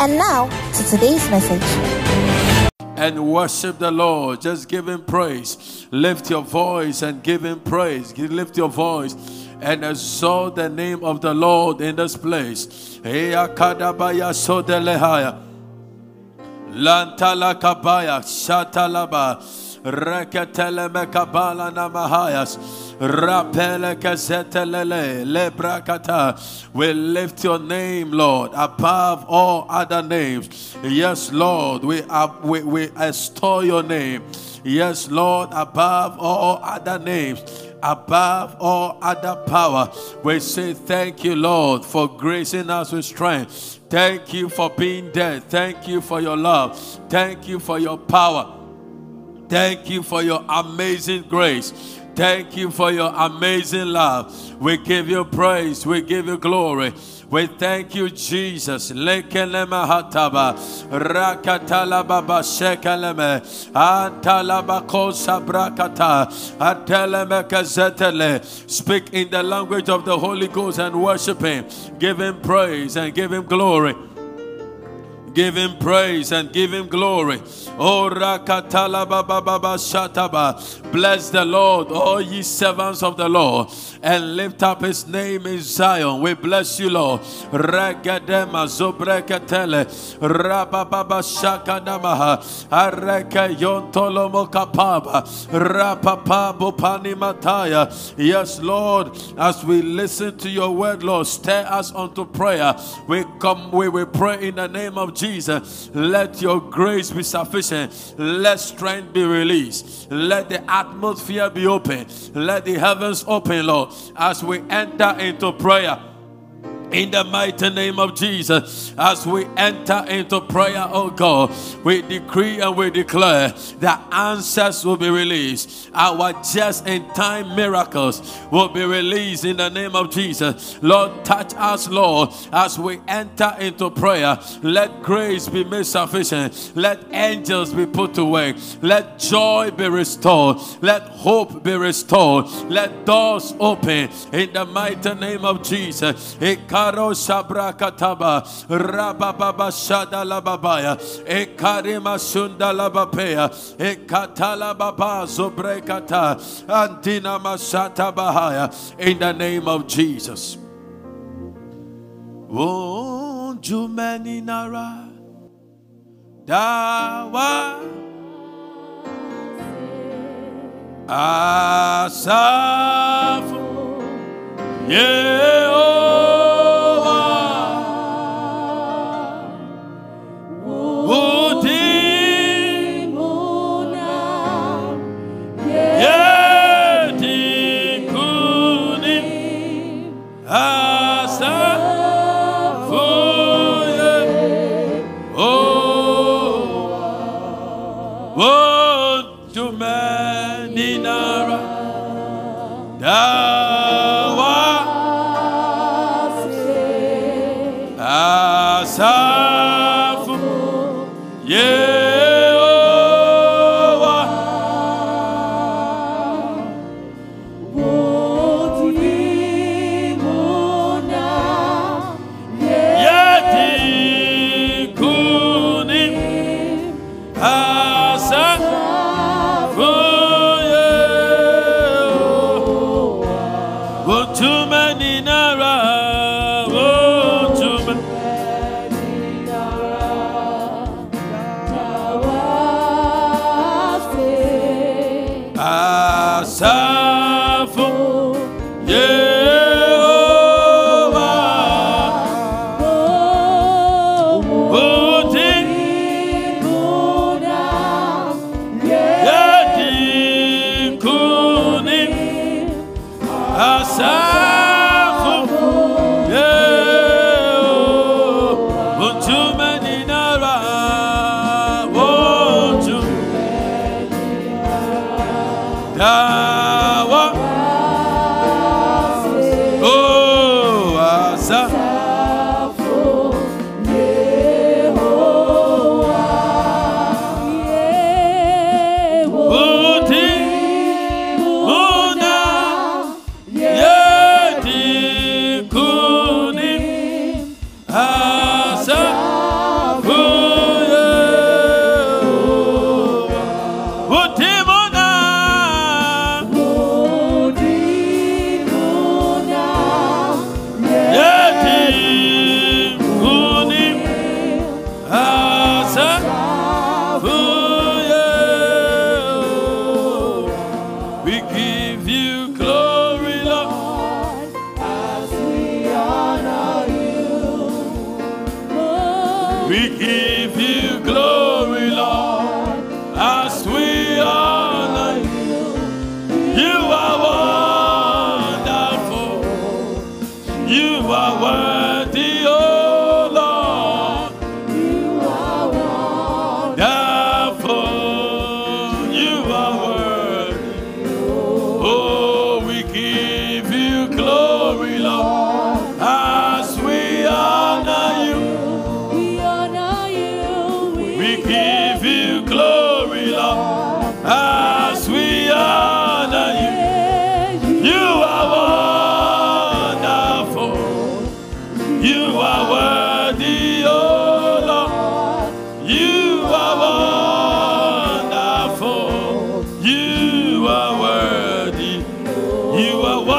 And now to today's message. and worship the Lord. Just give Him praise. Lift your voice and give Him praise. Lift your voice and exalt the name of the Lord in this place. Lantala kabaya shatalaba. Reketele mekabala namahayas. Rapele kazetelele lebrakata. We lift your name, Lord, above all other names. Yes, Lord, we, are, we, we extol your name. Yes, Lord, above all other names above all other power. We say thank you, Lord, for gracing us with strength. Thank you for being there. Thank you for your love. Thank you for your power. Thank you for your amazing grace. Thank you for your amazing love. We give you praise. We give you glory. We thank you, Jesus. Speak in the language of the Holy Ghost and worship Him. Give Him praise and give Him glory. Give him praise and give him glory. Oh, shataba. Bless the Lord, all ye servants of the Lord, and lift up his name in Zion. We bless you, Lord. Regadema zobrekatele. Rabababa shakadamaha. Areke yontolomo kapaba. Rapapa bupani mataya. Yes, Lord, as we listen to your word, Lord, stir us unto prayer. We come, we will pray in the name of Jesus. Let your grace be sufficient. Let strength be released. Let the atmosphere be open. Let the heavens open, Lord, as we enter into prayer. In the mighty name of Jesus, as we enter into prayer, oh God, we decree and we declare that answers will be released. Our just in time miracles will be released in the name of Jesus. Lord, touch us, Lord, as we enter into prayer. Let grace be made sufficient. Let angels be put work. Let joy be restored. Let hope be restored. Let doors open in the mighty name of Jesus. Ekaro sabrakataba rabababa shadalababaya ekarima sundalabapea ekatalababa zobrekata antina masata bahaya in the name of Jesus. You many nara dawa asafu Yehovah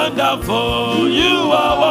wonderful. You are wonderful.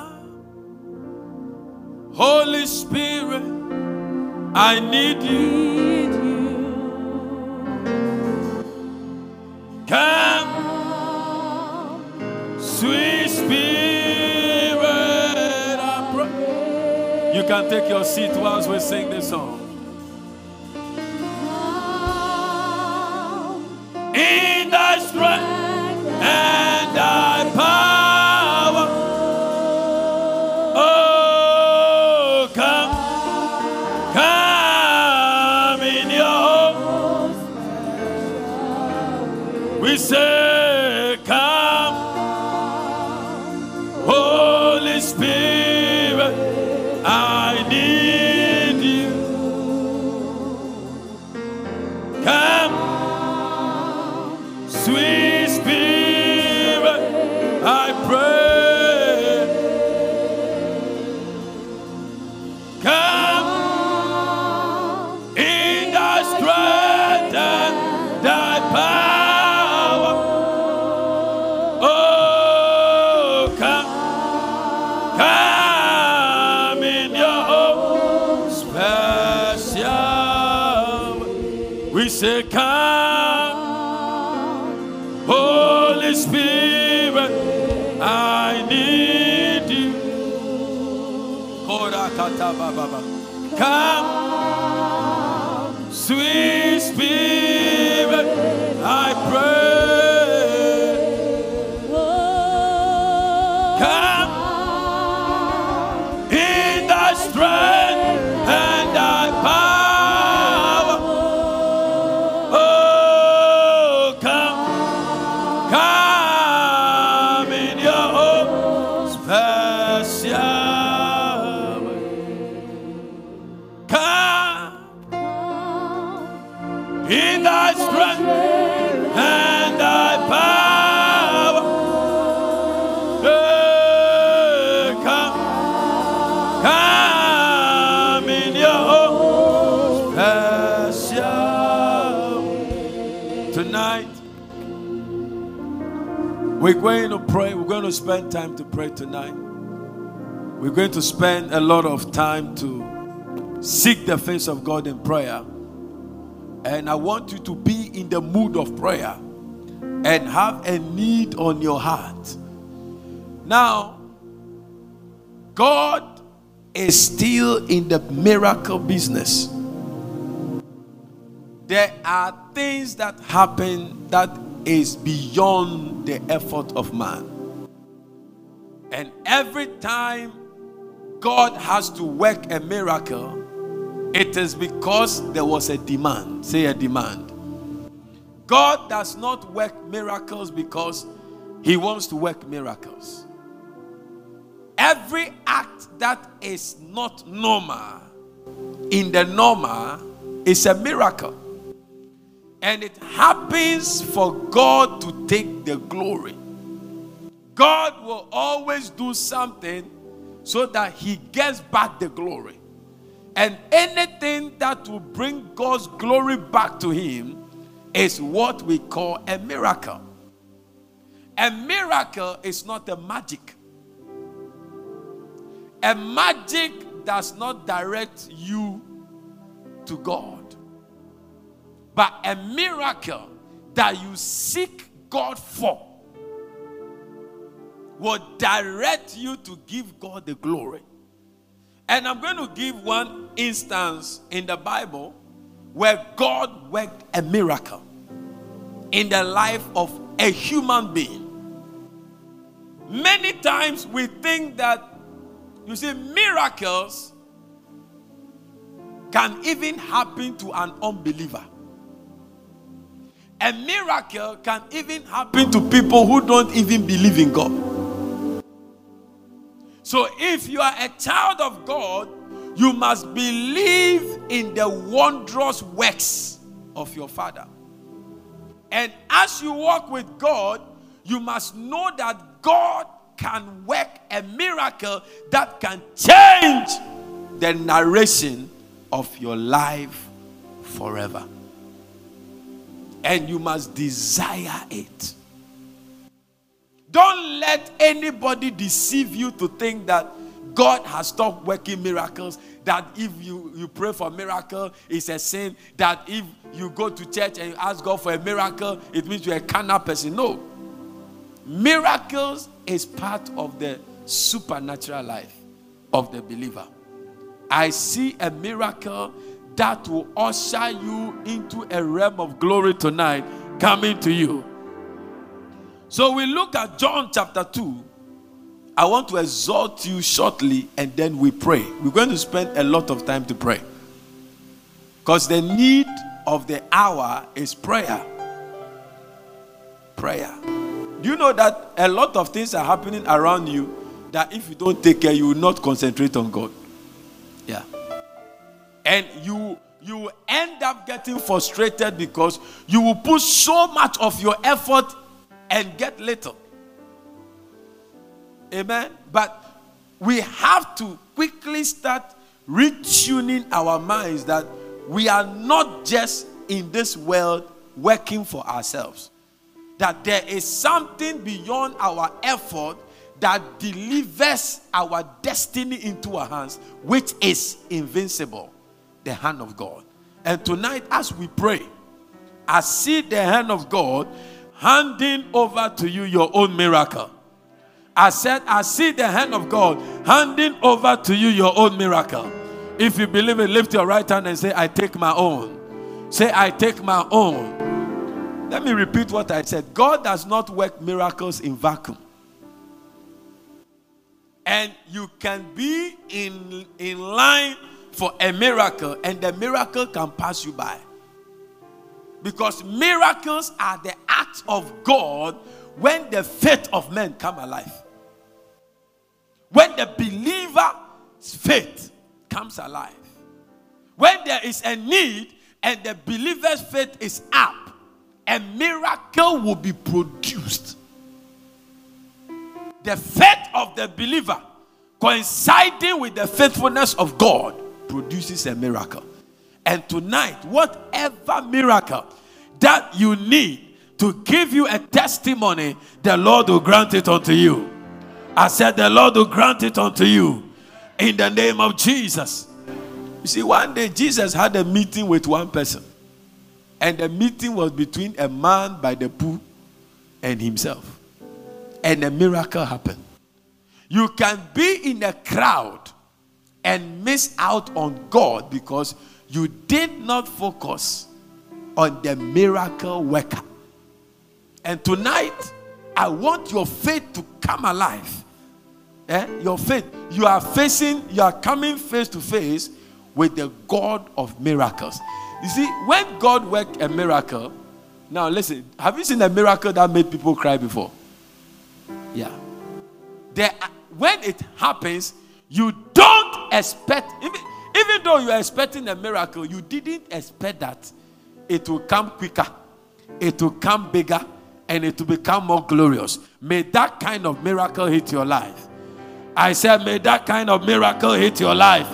Holy Spirit, I need you. Come, sweet Spirit. You can take your seat whilst we sing this song. In thy strength Come, sweet Spirit, I pray. We're going to pray. We're going to spend time to pray tonight. We're going to spend a lot of time to seek the face of God in prayer. And I want you to be in the mood of prayer and have a need on your heart. Now, God is still in the miracle business. There are things that happen that is beyond the effort of man. And every time God has to work a miracle, it is because there was a demand. Say a demand. God does not work miracles because he wants to work miracles. Every act that is not normal in the normal is a miracle. And it happens for God to take the glory. God will always do something so that he gets back the glory. And anything that will bring God's glory back to him is what we call a miracle. A miracle is not a magic. A magic does not direct you to God. But a miracle that you seek God for will direct you to give God the glory. And I'm going to give one instance in the Bible where God worked a miracle in the life of a human being. Many times we think that, you see, miracles can even happen to an unbeliever. A miracle can even happen to people who don't even believe in God. So if you are a child of God, you must believe in the wondrous works of your Father. And as you walk with God, you must know that God can work a miracle that can change the narration of your life forever. And you must desire it. Don't let anybody deceive you to think that God has stopped working miracles. That if you, you pray for a miracle, it's a sin. That if you go to church and you ask God for a miracle, it means you're a carnal person. No. Miracles is part of the supernatural life of the believer. I see a miracle that will usher you into a realm of glory tonight coming to you. So we look at John chapter 2. I want to exhort you shortly and then we pray. We're going to spend a lot of time to pray. Because the need of the hour is prayer. Prayer. Do you know that a lot of things are happening around you that if you don't take care, you will not concentrate on God? Yeah. And you you end up getting frustrated because you will put so much of your effort and get little. Amen. But we have to quickly start retuning our minds that we are not just in this world working for ourselves. That there is something beyond our effort that delivers our destiny into our hands, which is invincible the hand of God. And tonight, as we pray, I see the hand of God handing over to you your own miracle. I said, I see the hand of God handing over to you your own miracle. If you believe it, lift your right hand and say, I take my own. Say, I take my own. Let me repeat what I said. God does not work miracles in vacuum. And you can be in, in line for a miracle, and the miracle can pass you by. Because miracles are the act of God when the faith of men come alive. When the believer's faith comes alive. When there is a need and the believer's faith is up, a miracle will be produced. The faith of the believer coinciding with the faithfulness of God produces a miracle. And tonight, whatever miracle that you need to give you a testimony, the Lord will grant it unto you. I said, The Lord will grant it unto you in the name of Jesus. You see, one day Jesus had a meeting with one person, and the meeting was between a man by the pool and himself, and a miracle happened. You can be in a crowd and miss out on God because you did not focus on the miracle worker. And tonight, I want your faith to come alive. Eh? Your faith. You are facing, you are coming face to face with the God of miracles. You see, when God worked a miracle, now listen, have you seen a miracle that made people cry before? Yeah. There, when it happens, you don't expect, even, even though you are expecting a miracle, you didn't expect that it will come quicker, it will come bigger, and it will become more glorious. May that kind of miracle hit your life. I said, may that kind of miracle hit your life.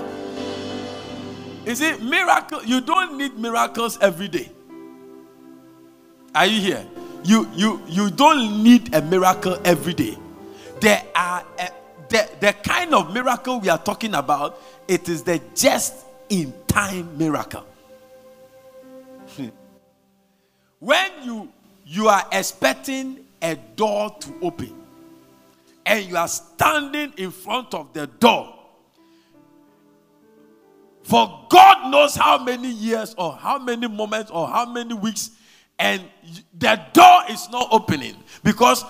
You see, miracle, you don't need miracles every day. Are you here? You you you don't need a miracle every day. There are the, the kind of miracle we are talking about, it is the just in time miracle. when you you are expecting a door to open and you are standing in front of the door for God knows how many years or how many moments or how many weeks and the door is not opening because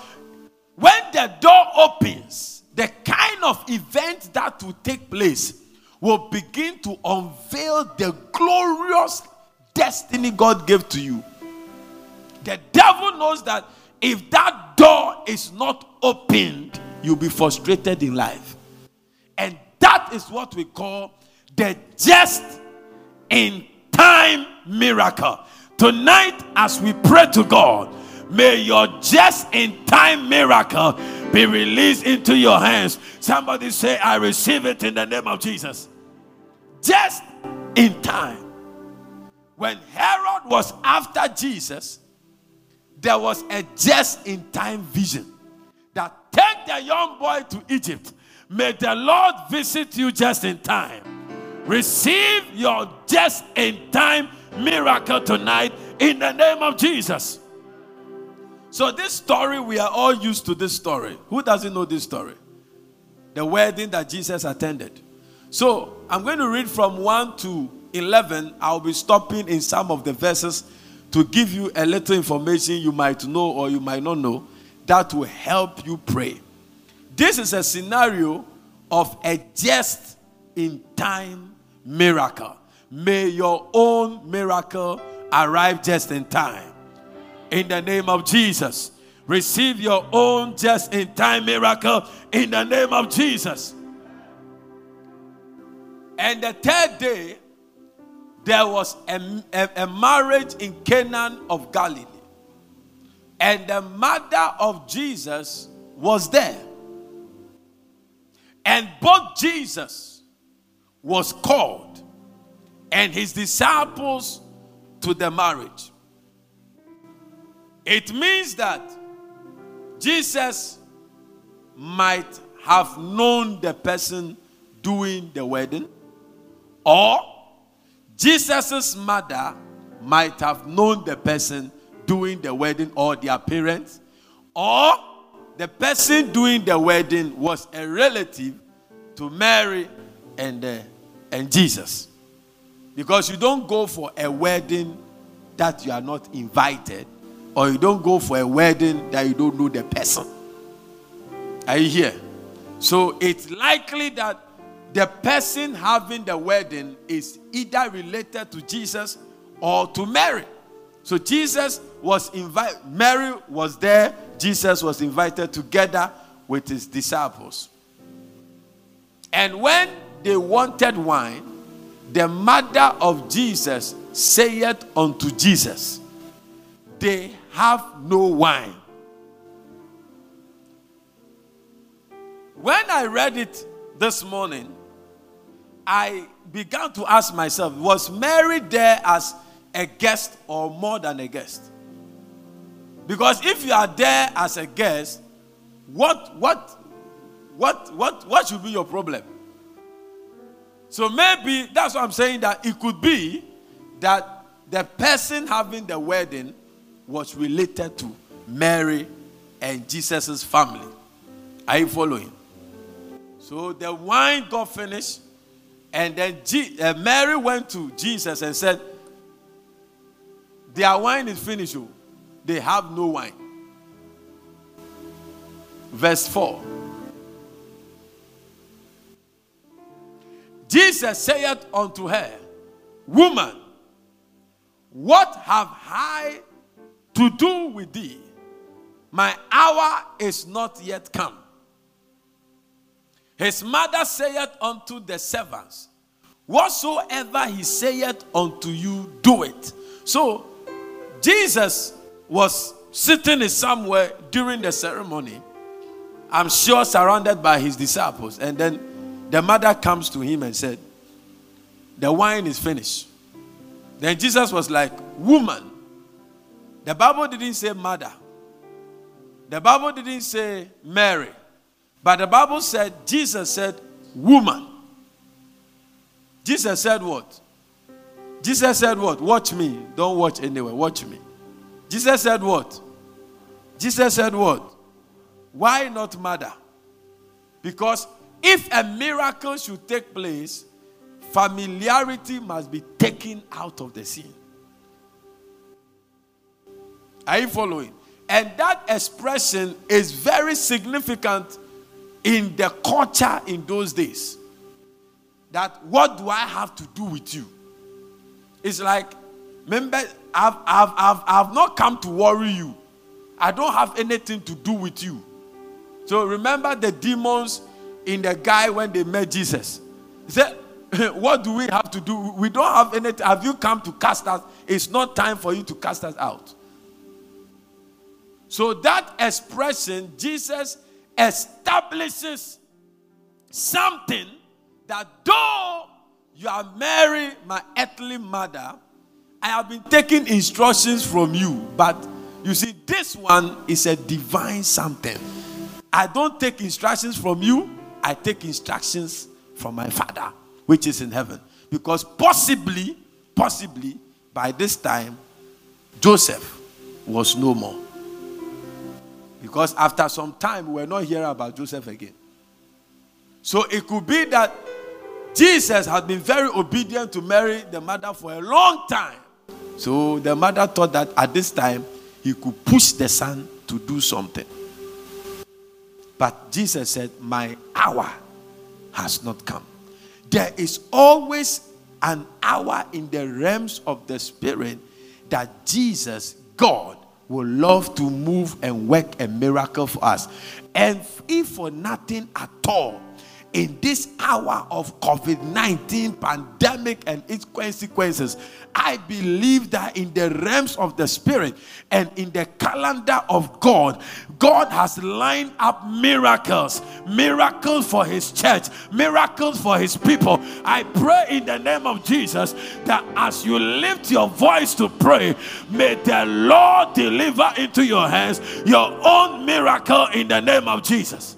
when the door opens the kind of event that will take place will begin to unveil the glorious destiny God gave to you. The devil knows that if that door is not opened, you'll be frustrated in life. And that is what we call the just in time miracle. Tonight, as we pray to God, may your just in time miracle be released into your hands. Somebody say, I receive it in the name of Jesus. Just in time. When Herod was after Jesus, there was a just in time vision that take the young boy to Egypt. May the Lord visit you just in time. Receive your just in time miracle tonight in the name of Jesus. So, this story, we are all used to this story. Who doesn't know this story? The wedding that Jesus attended. So, I'm going to read from 1 to 11. I'll be stopping in some of the verses to give you a little information you might know or you might not know that will help you pray. This is a scenario of a just in time miracle. May your own miracle arrive just in time in the name of Jesus. Receive your own just in time miracle in the name of Jesus. And the third day, there was a, a, a, marriage in Canaan of Galilee. And the mother of Jesus was there. And both Jesus was called and his disciples to the marriage. It means that Jesus might have known the person doing the wedding, or Jesus' mother might have known the person doing the wedding or their parents, or the person doing the wedding was a relative to Mary and, uh, and Jesus. Because you don't go for a wedding that you are not invited, or you don't go for a wedding that you don't know the person. Are you here? So it's likely that the person having the wedding is either related to Jesus or to Mary. So Jesus was invited, Mary was there, Jesus was invited together with his disciples. And when they wanted wine, the mother of Jesus saith unto Jesus, They have no wine. When I read it this morning, I began to ask myself, was Mary there as a guest or more than a guest? Because if you are there as a guest, what what what what what should be your problem? So maybe that's what I'm saying that it could be that the person having the wedding was related to Mary and Jesus' family. Are you following? So the wine got finished, and then G- uh, Mary went to Jesus and said, Their wine is finished. Oh. They have no wine. Verse 4. Jesus saith unto her, Woman, what have I to do with thee? My hour is not yet come. His mother saith unto the servants, Whatsoever he saith unto you, do it. So, Jesus was sitting somewhere during the ceremony, I'm sure surrounded by his disciples. And then the mother comes to him and said, The wine is finished. Then Jesus was like, Woman. The Bible didn't say mother, the Bible didn't say Mary. But the Bible said, Jesus said, Woman. Jesus said what? Jesus said what? Watch me. Don't watch anywhere. Watch me. Jesus said what? Jesus said what? Why not mother? Because if a miracle should take place, familiarity must be taken out of the scene. Are you following? And that expression is very significant in the culture in those days that what do I have to do with you? It's like, remember, I've, I've, I've, I've not come to worry you. I don't have anything to do with you. So remember the demons in the guy when they met Jesus. He said, What do we have to do? We don't have anything. Have you come to cast us? It's not time for you to cast us out. So that expression, Jesus establishes something that though you are Mary, my earthly mother, I have been taking instructions from you. But you see, this one is a divine something. I don't take instructions from you, I take instructions from my Father, which is in heaven. Because possibly, possibly, by this time, Joseph was no more. Because after some time, we're not hearing about Joseph again. So it could be that Jesus had been very obedient to Mary, the mother, for a long time. So the mother thought that at this time he could push the son to do something. But Jesus said, My hour has not come. There is always an hour in the realms of the spirit that Jesus, God, will love to move and work a miracle for us. And if for nothing at all, in this hour of COVID 19 pandemic and its consequences, I believe that in the realms of the Spirit and in the calendar of God, God has lined up miracles, miracles for His church, miracles for His people. I pray in the name of Jesus that as you lift your voice to pray, may the Lord deliver into your hands your own miracle in the name of Jesus.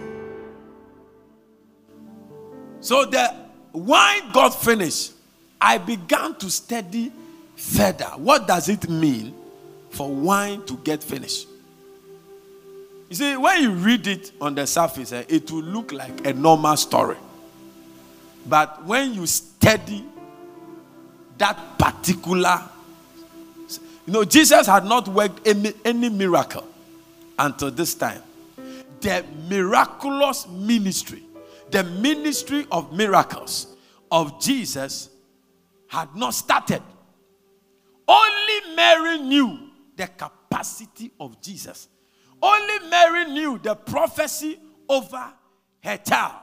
So the wine got finished. I began to study further. What does it mean for wine to get finished? You see, when you read it on the surface, eh, it will look like a normal story. But when you study that particular, you know, Jesus had not worked any, any miracle until this time. The miraculous ministry, the ministry of miracles of Jesus had not started. Only Mary knew the capacity of Jesus. Only Mary knew the prophecy over her child.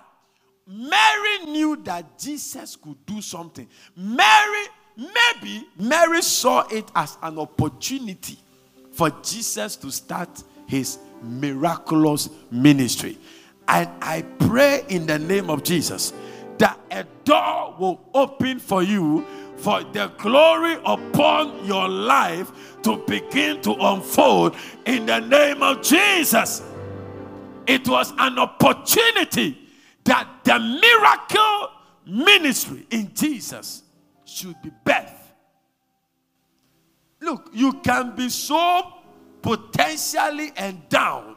Mary knew that Jesus could do something. Mary, maybe Mary saw it as an opportunity for Jesus to start his miraculous ministry. And I pray in the name of Jesus that a door will open for you for the glory upon your life to begin to unfold in the name of Jesus. It was an opportunity that the miracle ministry in Jesus should be birthed. Look, you can be so potentially endowed,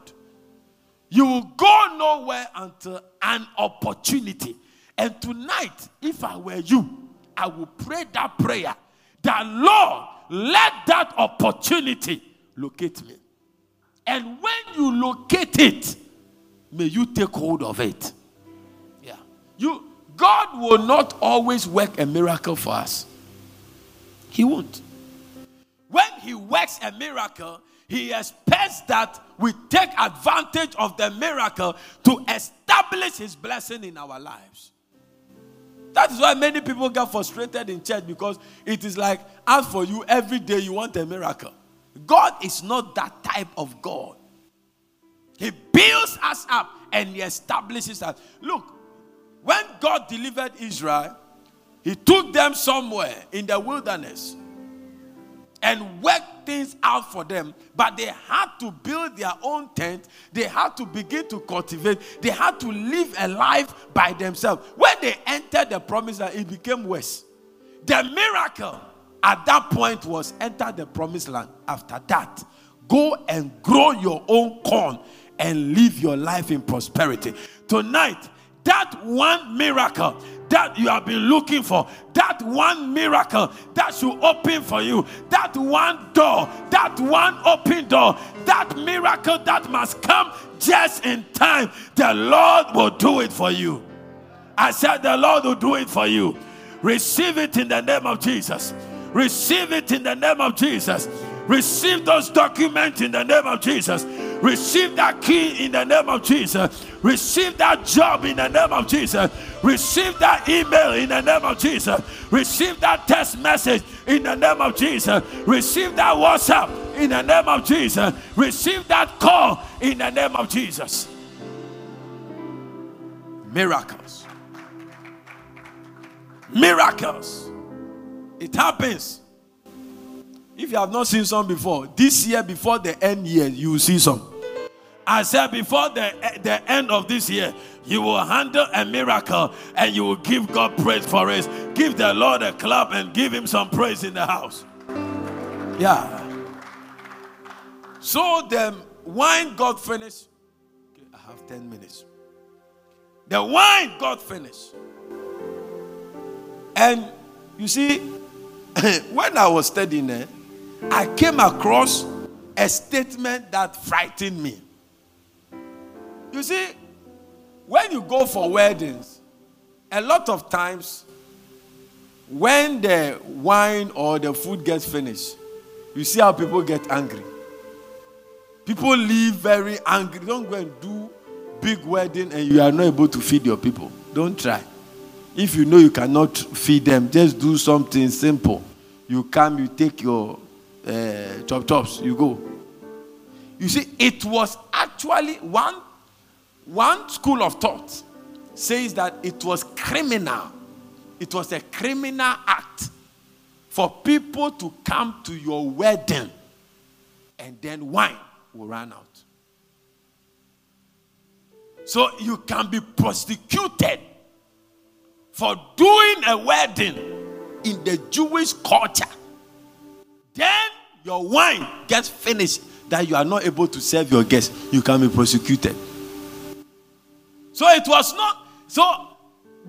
you will go nowhere until an opportunity. And tonight, if I were you, I will pray that prayer that Lord, let that opportunity locate me. And when you locate it, may you take hold of it. Yeah. You God will not always work a miracle for us. He won't. When he works a miracle, he expects that we take advantage of the miracle to establish his blessing in our lives. That is why many people get frustrated in church because it is like, as for you, every day you want a miracle. God is not that type of God. He builds us up and He establishes us. Look, when God delivered Israel, He took them somewhere in the wilderness and work things out for them, but they had to build their own tent. They had to begin to cultivate. They had to live a life by themselves. When they entered the promised land, it became worse. The miracle at that point was enter the promised land. After that, go and grow your own corn and live your life in prosperity. Tonight, that one miracle that you have been looking for, that one miracle that should open for you, that one door, that one open door, that miracle that must come just in time, the Lord will do it for you. I said, The Lord will do it for you. Receive it in the name of Jesus. Receive it in the name of Jesus. Receive those documents in the name of Jesus. Receive that key in the name of Jesus. Receive that job in the name of Jesus. Receive that email in the name of Jesus. Receive that text message in the name of Jesus. Receive that WhatsApp in the name of Jesus. Receive that call in the name of Jesus. Miracles. Miracles. It happens. If you have not seen some before, this year before the end year, you will see some. I said before the, eh, the end of this year, you will handle a miracle and you will give God praise for it. Give the Lord a clap and give him some praise in the house. Yeah. So the wine got finished. Okay, I have 10 minutes. The wine got finished. And you see, when I was studying there, I came across a statement that frightened me. You see, when you go for weddings, a lot of times when the wine or the food gets finished, you see how people get angry. People leave very angry. Don't go and do big wedding and you are not able to feed your people. Don't try. If you know you cannot feed them, just do something simple. You come, you take your uh, chop chops, you go. You see, it was actually one, one school of thought says that it was criminal. It was a criminal act for people to come to your wedding and then wine will run out. So you can be prosecuted for doing a wedding in the Jewish culture Then your wine gets finished that you are not able to serve your guests, you can be prosecuted. So it was not, so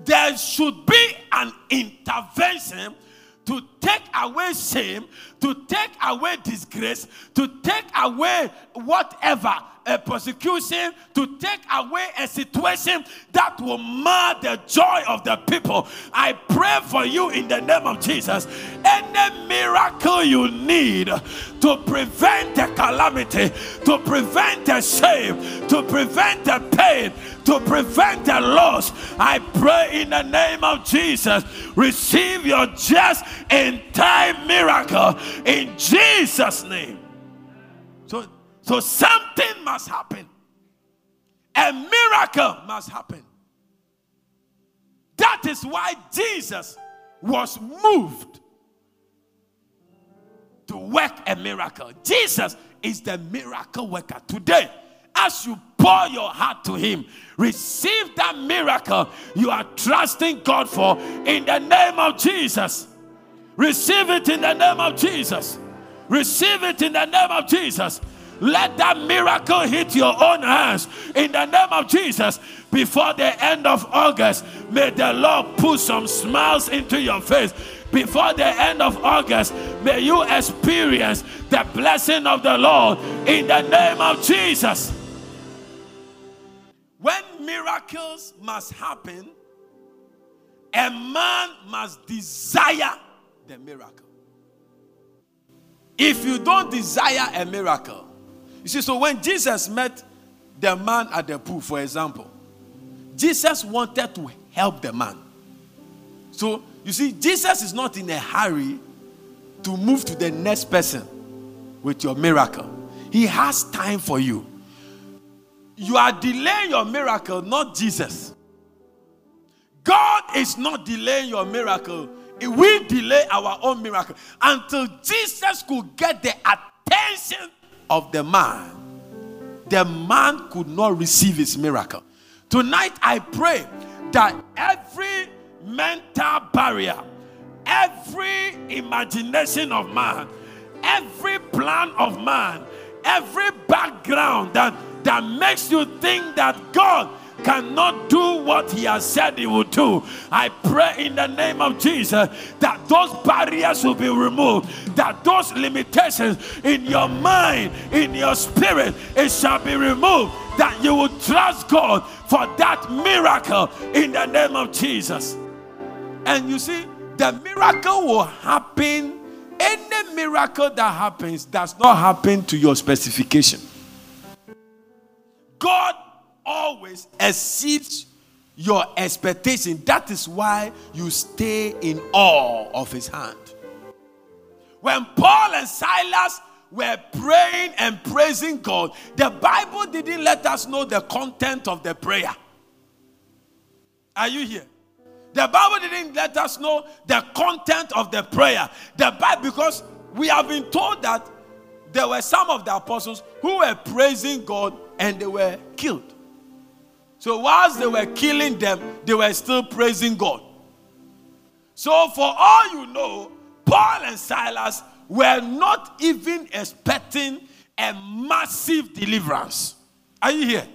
there should be an intervention to take away shame, to take away disgrace, to take away whatever a persecution, to take away a situation that will mar the joy of the people. I pray for you in the name of Jesus. Any miracle you need to prevent the calamity, to prevent the shame, to prevent the pain, to prevent the loss, I pray in the name of Jesus. Receive your just in time miracle in Jesus' name. So so something must happen. A miracle must happen. That is why Jesus was moved to work a miracle. Jesus is the miracle worker. Today, as you pour your heart to Him, receive that miracle you are trusting God for in the name of Jesus. Receive it in the name of Jesus. Receive it in the name of Jesus. Let that miracle hit your own hands in the name of Jesus before the end of August. May the Lord put some smiles into your face. Before the end of August, may you experience the blessing of the Lord in the name of Jesus. When miracles must happen, a man must desire the miracle. If you don't desire a miracle, you see, so when Jesus met the man at the pool, for example, Jesus wanted to help the man. So, you see, Jesus is not in a hurry to move to the next person with your miracle. He has time for you. You are delaying your miracle, not Jesus. God is not delaying your miracle. We delay our own miracle until Jesus could get the attention of the man, the man could not receive his miracle. Tonight, I pray that every mental barrier, every imagination of man, every plan of man, every background that, that makes you think that God cannot do what he has said he will do. I pray in the name of Jesus that those barriers will be removed, that those limitations in your mind, in your spirit, it shall be removed, that you will trust God for that miracle in the name of Jesus. And you see, the miracle will happen. Any miracle that happens does not happen to your specification. God always exceeds your expectation. That is why you stay in awe of his hand. When Paul and Silas were praying and praising God, the Bible didn't let us know the content of the prayer. Are you here? The Bible didn't let us know the content of the prayer. The Bible, because we have been told that there were some of the apostles who were praising God and they were killed. So whilst they were killing them, they were still praising God. So for all you know, Paul and Silas were not even expecting a massive deliverance. Are you here?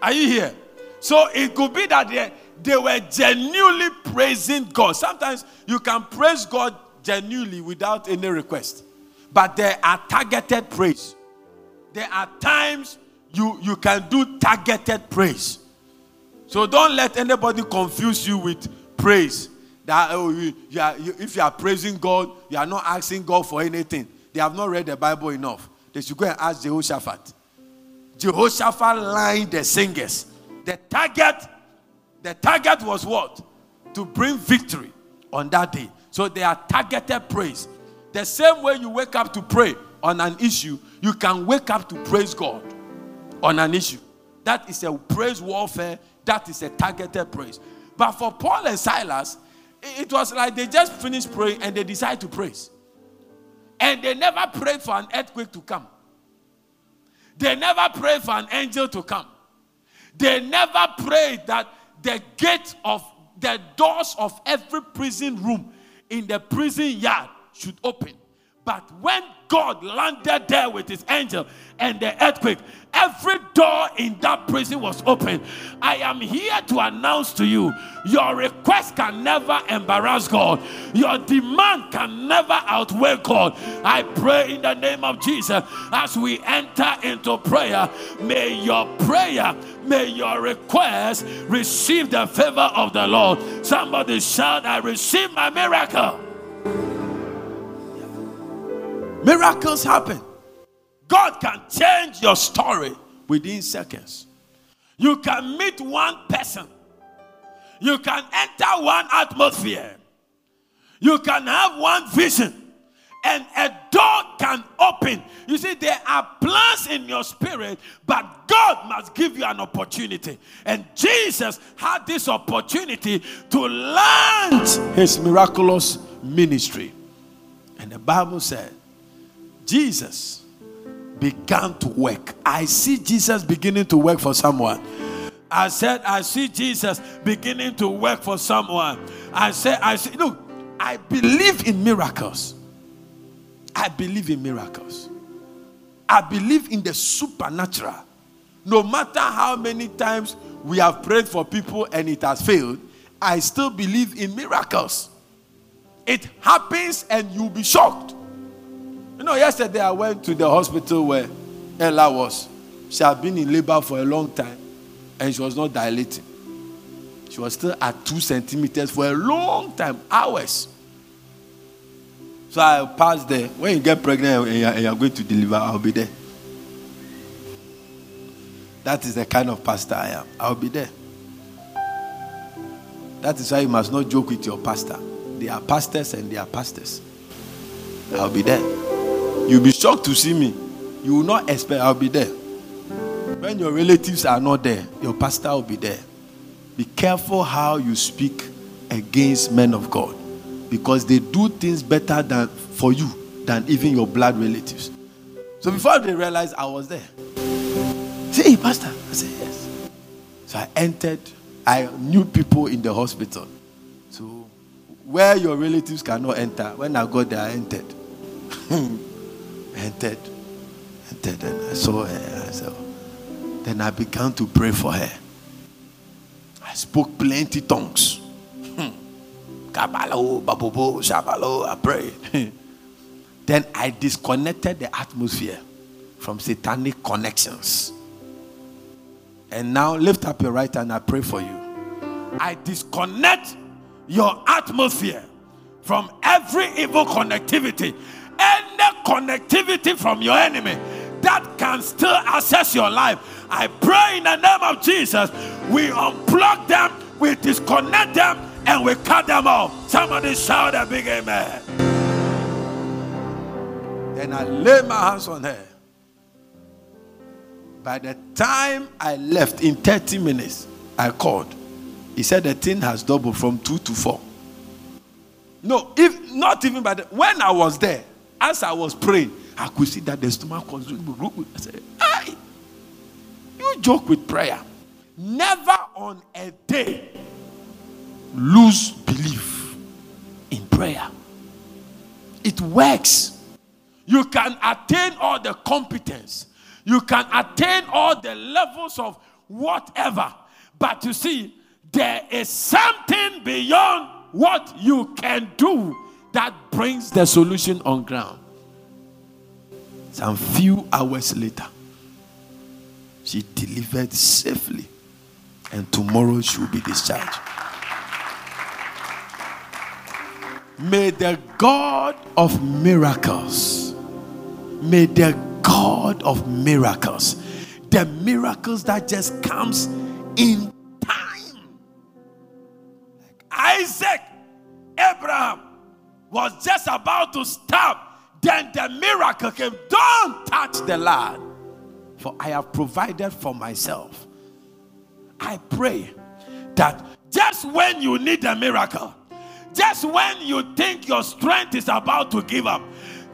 Are you here? So it could be that they, they were genuinely praising God. Sometimes you can praise God genuinely without any request. But there are targeted praise. There are times you, you can do targeted praise. So don't let anybody confuse you with praise. That oh, you, you are, you, if you are praising God, you are not asking God for anything. They have not read the Bible enough. They should go and ask Jehoshaphat. Jehoshaphat lined the singers. The target, the target was what? To bring victory on that day. So they are targeted praise. The same way you wake up to pray on an issue, you can wake up to praise God on an issue. That is a praise warfare that is a targeted praise. But for Paul and Silas, it was like they just finished praying and they decided to praise. And they never prayed for an earthquake to come. They never prayed for an angel to come. They never prayed that the gate of the doors of every prison room in the prison yard should open. But when God landed there with his angel and the earthquake, every door in that prison was open. I am here to announce to you your request can never embarrass God, your demand can never outweigh God. I pray in the name of Jesus as we enter into prayer, may your prayer, may your request receive the favor of the Lord. Somebody shout, I receive my miracle. Miracles happen. God can change your story within seconds. You can meet one person, you can enter one atmosphere, you can have one vision, and a door can open. You see, there are plans in your spirit, but God must give you an opportunity. And Jesus had this opportunity to launch his miraculous ministry. And the Bible said, Jesus began to work. I see Jesus beginning to work for someone. I said, I see Jesus beginning to work for someone. I said, I see, look, I believe in miracles. I believe in miracles. I believe in the supernatural. No matter how many times we have prayed for people and it has failed, I still believe in miracles. It happens and you'll be shocked. You know, yesterday I went to the hospital where Ella was. She had been in labor for a long time and she was not dilating. She was still at two centimeters for a long time, hours. So I passed there. When you get pregnant and you're, and you're going to deliver, I'll be there. That is the kind of pastor I am. I'll be there. That is why you must not joke with your pastor. They are pastors and they are pastors. I'll be there. You'll be shocked to see me. You will not expect I'll be there. When your relatives are not there, your pastor will be there. Be careful how you speak against men of God because they do things better than for you than even your blood relatives. So before they realized I was there, say, hey, Pastor. I said, yes. So I entered. I knew people in the hospital. So where your relatives cannot enter, when I got there, I entered. entered, entered, and I saw her. I said, then I began to pray for her. I spoke plenty tongues. Hmm. Shabalo, I prayed. then I disconnected the atmosphere from satanic connections. And now lift up your right hand, I pray for you. I disconnect your atmosphere from every evil connectivity any connectivity from your enemy that can still access your life. I pray in the name of Jesus, we unplug them, we disconnect them, and we cut them off. Somebody shout a big amen. Then I lay my hands on her. By the time I left in 30 minutes, I called. He said the thing has doubled from two to four. No, if not even by the when I was there, as I was praying, I could see that the stomach was. I said, Hey, you joke with prayer. Never on a day lose belief in prayer. It works. You can attain all the competence, you can attain all the levels of whatever. But you see, there is something beyond what you can do that brings the solution on ground. Some few hours later, she delivered safely, and tomorrow she will be discharged. May the God of miracles, may the God of miracles, the miracles that just comes in time, like Isaac, Abraham, was just about to stop, then the miracle came. Don't touch the land, for I have provided for myself. I pray that just when you need a miracle, just when you think your strength is about to give up,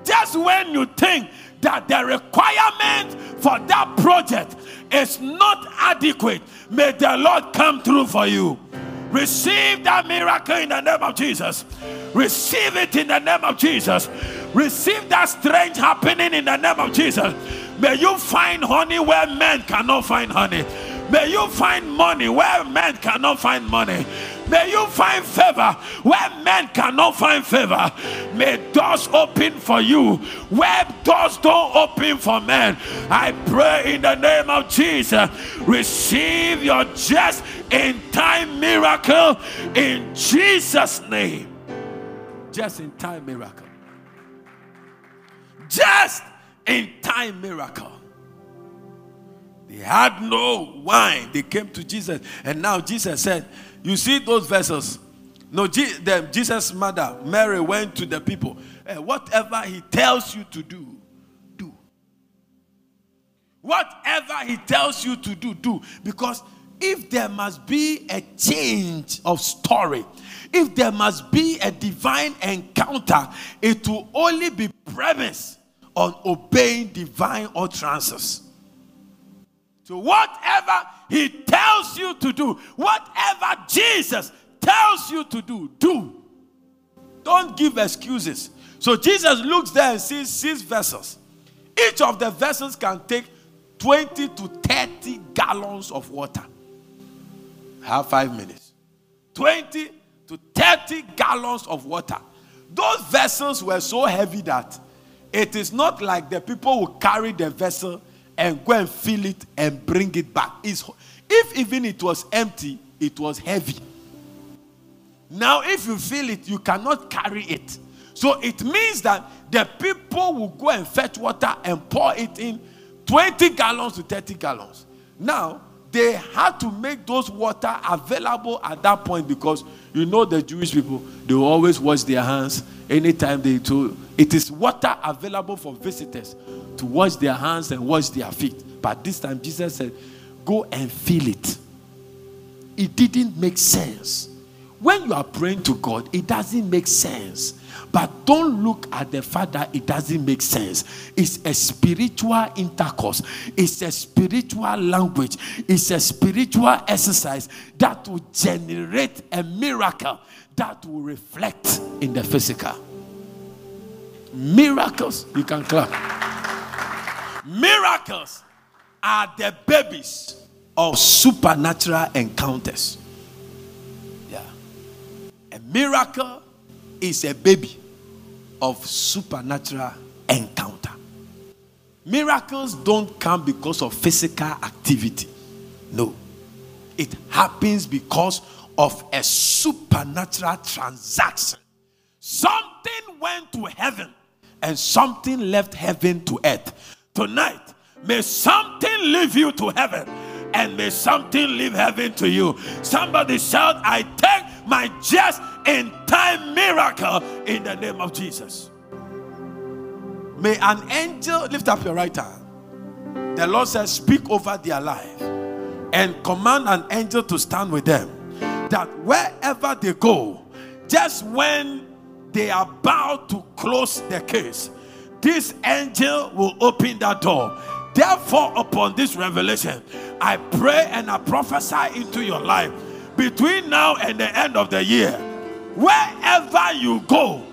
just when you think that the requirement for that project is not adequate, may the Lord come through for you. Receive that miracle in the name of Jesus. Receive it in the name of Jesus. Receive that strange happening in the name of Jesus. May you find honey where men cannot find honey. May you find money where men cannot find money. May you find favor where men cannot find favor. May doors open for you where doors don't open for men. I pray in the name of Jesus. Receive your just in time miracle in Jesus' name. Just in time miracle. Just in time miracle. They had no wine. They came to Jesus, and now Jesus said, You see those verses. No, Jesus' mother, Mary, went to the people. Hey, whatever he tells you to do, do. Whatever he tells you to do, do. Because if there must be a change of story, if there must be a divine encounter, it will only be premised on obeying divine utterances. So, whatever he tells you to do, whatever Jesus tells you to do, do. Don't give excuses. So, Jesus looks there and sees six vessels. Each of the vessels can take 20 to 30 gallons of water. Have five minutes. 20 to 30 gallons of water. Those vessels were so heavy that it is not like the people who carry the vessel and go and fill it and bring it back. It's, if even it was empty, it was heavy. Now, if you fill it, you cannot carry it. So it means that the people will go and fetch water and pour it in 20 gallons to 30 gallons. Now, they had to make those water available at that point because you know the Jewish people, they always wash their hands anytime they do. It is water available for visitors to wash their hands and wash their feet. But this time Jesus said, Go and fill it. It didn't make sense. When you are praying to God, it doesn't make sense. But don't look at the fact that it doesn't make sense. It's a spiritual intercourse, it's a spiritual language, it's a spiritual exercise that will generate a miracle that will reflect in the physical. Miracles, you can clap. Miracles are the babies of supernatural encounters. Yeah. A miracle is a baby of supernatural encounter. Miracles don't come because of physical activity. No. It happens because of a supernatural transaction. Something went to heaven and something left heaven to earth. Tonight, may something leave you to heaven and may something leave heaven to you. Somebody shout, I take my just in time miracle in the name of Jesus. May an angel lift up your right hand. The Lord says, Speak over their life and command an angel to stand with them. That wherever they go, just when they are about to close the case, this angel will open that door. Therefore, upon this revelation, I pray and I prophesy into your life between now and the end of the year. Wherever you go,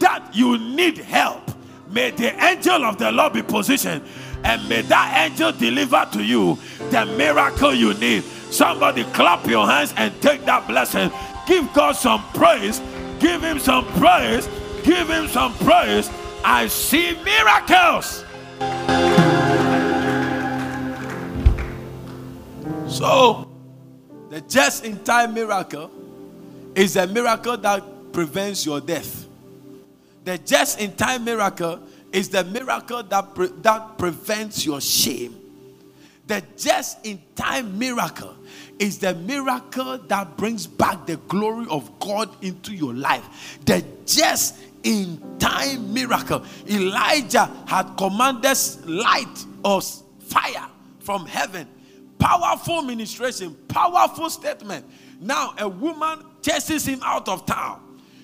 that you need help, may the angel of the Lord be positioned and may that angel deliver to you the miracle you need. Somebody clap your hands and take that blessing. Give God some praise. Give Him some praise. Give Him some praise. I see miracles. So, the just in time miracle is a miracle that prevents your death. The just in time miracle is the miracle that, pre- that prevents your shame. The just in time miracle is the miracle that brings back the glory of God into your life. The just in time miracle. Elijah had commanded light or fire from heaven. Powerful ministration, powerful statement. Now a woman chases him out of town.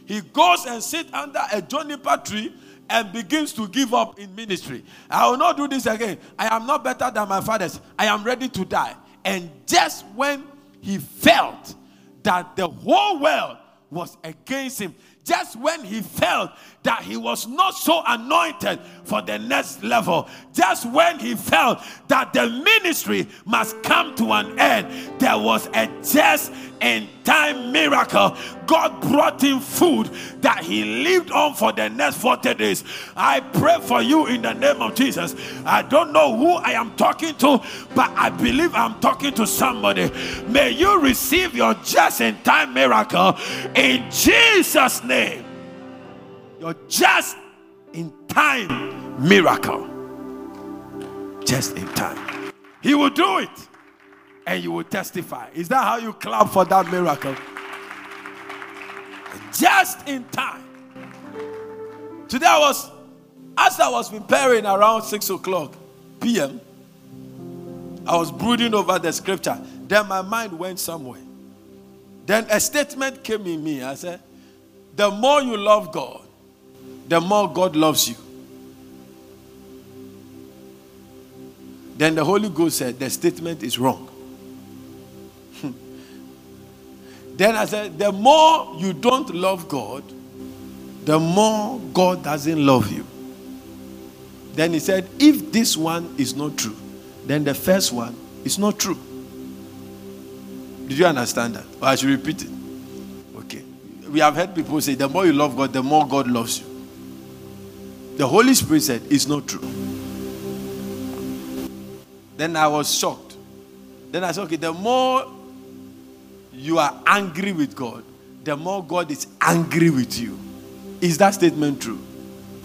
He goes and sits under a juniper tree and begins to give up in ministry. I will not do this again. I am not better than my fathers. I am ready to die. And just when he felt that the whole world was against him, just when he felt that he was not so anointed for the next level, just when he felt that the ministry must come to an end, there was a just in time miracle. God brought him food that he lived on for the next 40 days. I pray for you in the name of Jesus. I don't know who I am talking to, but I believe I'm talking to somebody. May you receive your just in time miracle in Jesus' name. Your just in time miracle. Just in time. He will do it and you will testify. Is that how you clap for that miracle? Just in time. Today I was, as I was preparing around 6 o'clock p.m., I was brooding over the scripture. Then my mind went somewhere. Then a statement came in me. I said, The more you love God, the more God loves you. Then the Holy Ghost said, The statement is wrong. Then I said, The more you don't love God, the more God doesn't love you. Then he said, If this one is not true, then the first one is not true. Did you understand that? Or I should repeat it? Okay. We have heard people say, The more you love God, the more God loves you. The Holy Spirit said, It's not true. Then I was shocked. Then I said, Okay, the more you are angry with God, the more God is angry with you. Is that statement true?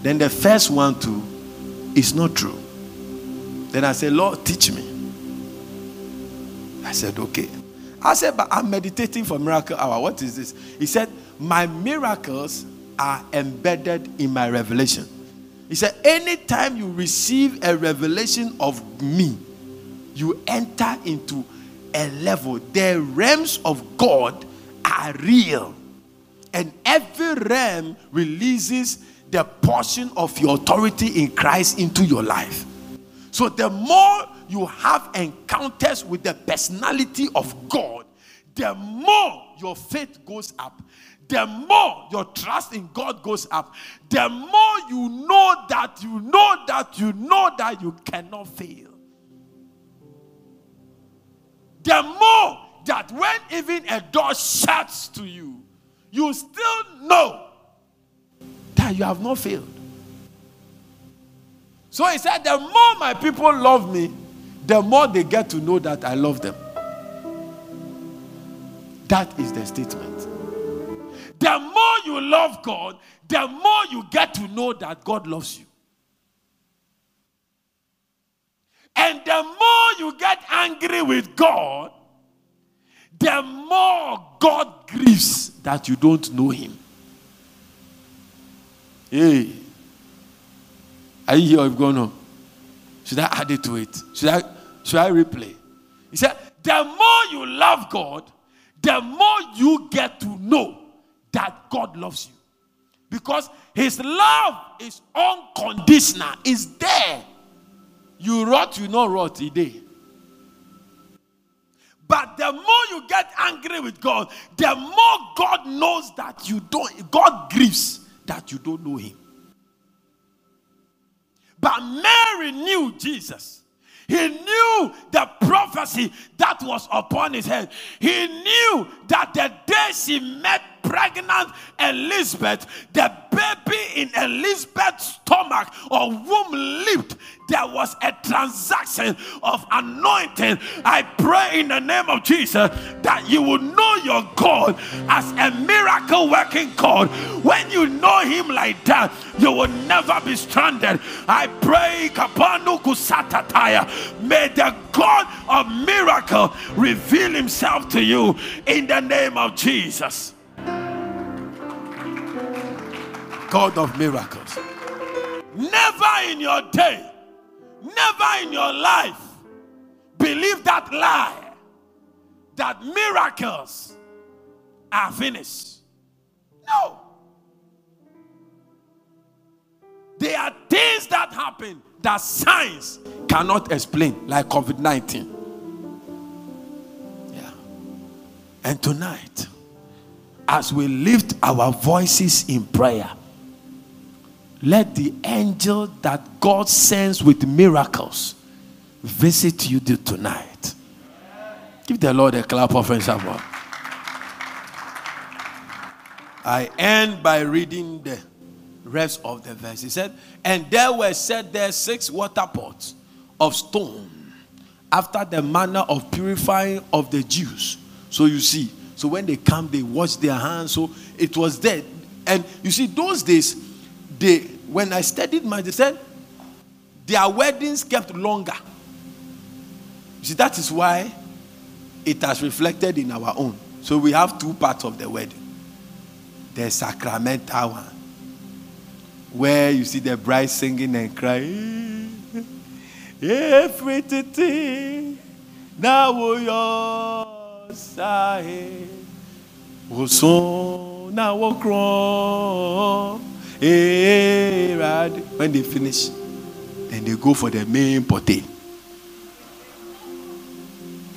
Then the first one, too, is not true. Then I said, Lord, teach me. I said, Okay. I said, But I'm meditating for miracle hour. What is this? He said, My miracles are embedded in my revelation. He said, anytime you receive a revelation of me, you enter into a level. The realms of God are real. And every realm releases the portion of your authority in Christ into your life. So the more you have encounters with the personality of God, the more your faith goes up the more your trust in God goes up, the more you know that you know that you know that you cannot fail. The more that when even a door shuts to you, you still know that you have not failed. So he said, The more my people love me, the more they get to know that I love them. That is the statement. The more you love God, the more you get to know that God loves you. And the more you get angry with God, the more God grieves that you don't know Him. Hey, are you here or have gone home? Should I add it to it? Should I should I replay? He said, the more you love God, the more you get to know that God loves you. Because his love is unconditional, is there. You rot, you not rot, today. But the more you get angry with God, the more God knows that you don't, God grieves that you don't know him. But Mary knew Jesus. He knew the prophecy that was upon his head. He knew that the day she met pregnant Elizabeth, the baby in Elizabeth's stomach or womb leaped. There was a transaction of anointing. I pray in the name of Jesus that you will know your God as a miracle working God. When you know Him like that, you will never be stranded. I pray, may the God of miracle reveal Himself to you in the name of Jesus. God of miracles. Never in your day, never in your life believe that lie that miracles are finished. No. There are things that happen that science cannot explain, like COVID 19. Yeah. And tonight, as we lift our voices in prayer, let the angel that God sends with miracles visit you tonight. Give the Lord a clap of hands. I end by reading the rest of the verse. He said, And there were set there six water pots of stone after the manner of purifying of the Jews. So you see, so when they come, they wash their hands. So it was there. And you see, those days, they when I studied my they said their weddings kept longer. You see, that is why it has reflected in our own. So we have two parts of the wedding. The sacramental one, where you see the bride singing and crying. Everything now yours I so now when they finish, then they go for the main potty.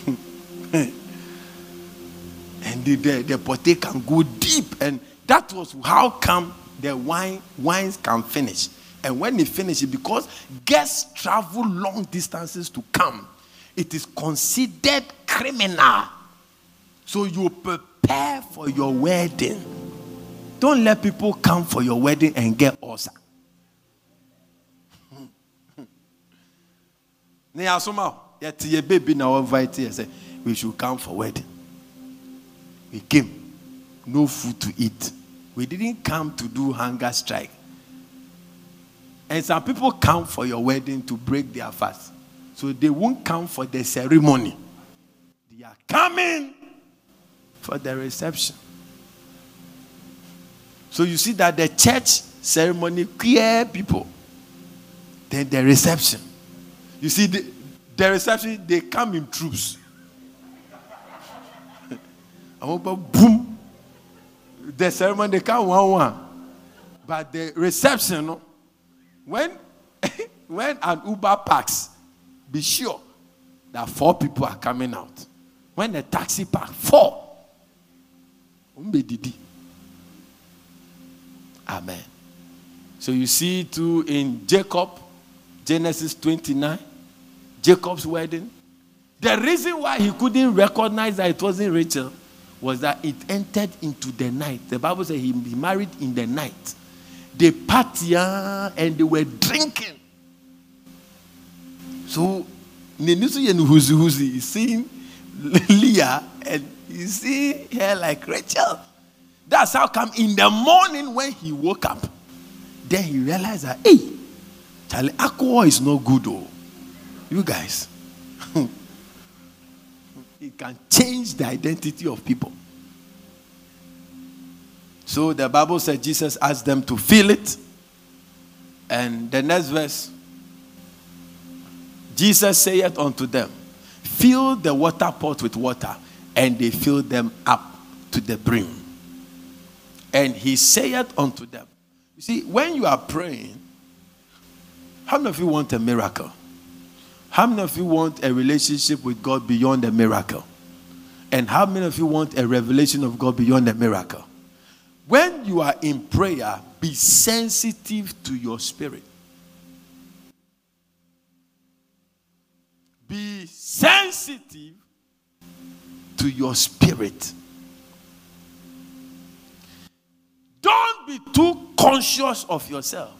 and the, the, the potty can go deep. And that was how come the wine wines can finish. And when they finish it, because guests travel long distances to come, it is considered criminal. So you prepare for your wedding. Don't let people come for your wedding and get ulcer. yet your baby now invite you say we should come for wedding. We came, no food to eat. We didn't come to do hunger strike. And some people come for your wedding to break their fast. So they won't come for the ceremony. They are coming for the reception. So you see that the church ceremony clear people. Then the reception. You see the, the reception, they come in troops. boom. The ceremony, they come one one. But the reception, when, when an Uber parks, be sure that four people are coming out. When the taxi park, four. Amen. So you see too in Jacob, Genesis 29, Jacob's wedding. The reason why he couldn't recognize that it wasn't Rachel was that it entered into the night. The Bible says he married in the night. They party and they were drinking. So Nenisu Yen Huzi Huzi is seeing Leah and you see her like Rachel. That's how come in the morning when he woke up, then he realized that, hey, Charlie, alcohol is not good, oh. You guys. it can change the identity of people. So the Bible said Jesus asked them to feel it. And the next verse, Jesus saith unto them, Fill the water pot with water. And they filled them up to the brim. And he saith unto them, You see, when you are praying, how many of you want a miracle? How many of you want a relationship with God beyond a miracle? And how many of you want a revelation of God beyond a miracle? When you are in prayer, be sensitive to your spirit. Be sensitive to your spirit. Don't be too conscious of yourself.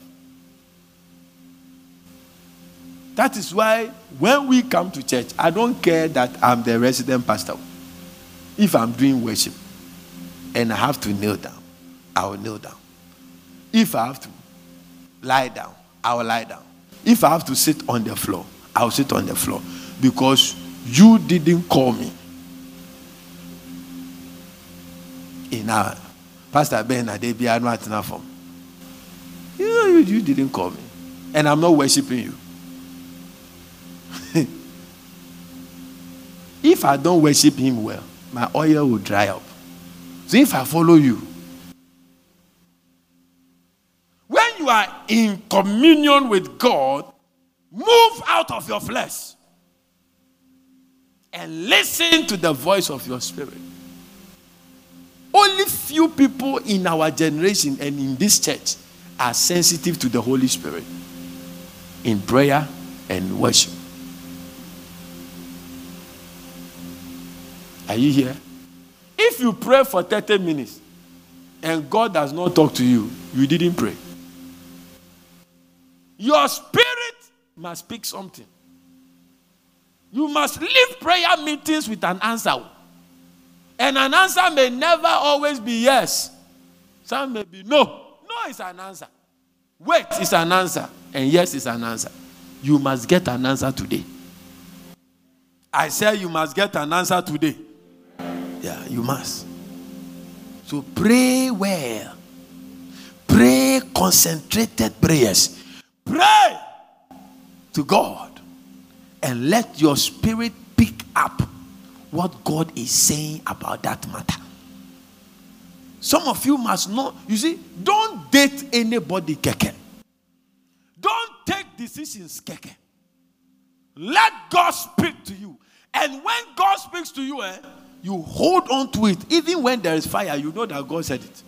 That is why when we come to church, I don't care that I'm the resident pastor. If I'm doing worship and I have to kneel down, I will kneel down. If I have to lie down, I will lie down. If I have to sit on the floor, I will sit on the floor because you didn't call me. In our Pastor Ben Adebi, not enough for you, know, you, you didn't call me. And I'm not worshiping you. if I don't worship him well, my oil will dry up. So if I follow you, when you are in communion with God, move out of your flesh and listen to the voice of your spirit. Only few people in our generation and in this church are sensitive to the Holy Spirit in prayer and worship. Are you here? If you pray for 30 minutes and God does not talk to you, you didn't pray. Your spirit must speak something. You must leave prayer meetings with an answer. And an answer may never always be yes. Some may be no. No is an answer. Wait is an answer. And yes is an answer. You must get an answer today. I say you must get an answer today. Yeah, you must. So pray well. Pray concentrated prayers. Pray to God and let your spirit pick up what God is saying about that matter. Some of you must know, you see, don't date anybody, keke. Don't take decisions, keke. Let God speak to you. And when God speaks to you, eh, you hold on to it. Even when there is fire, you know that God said it.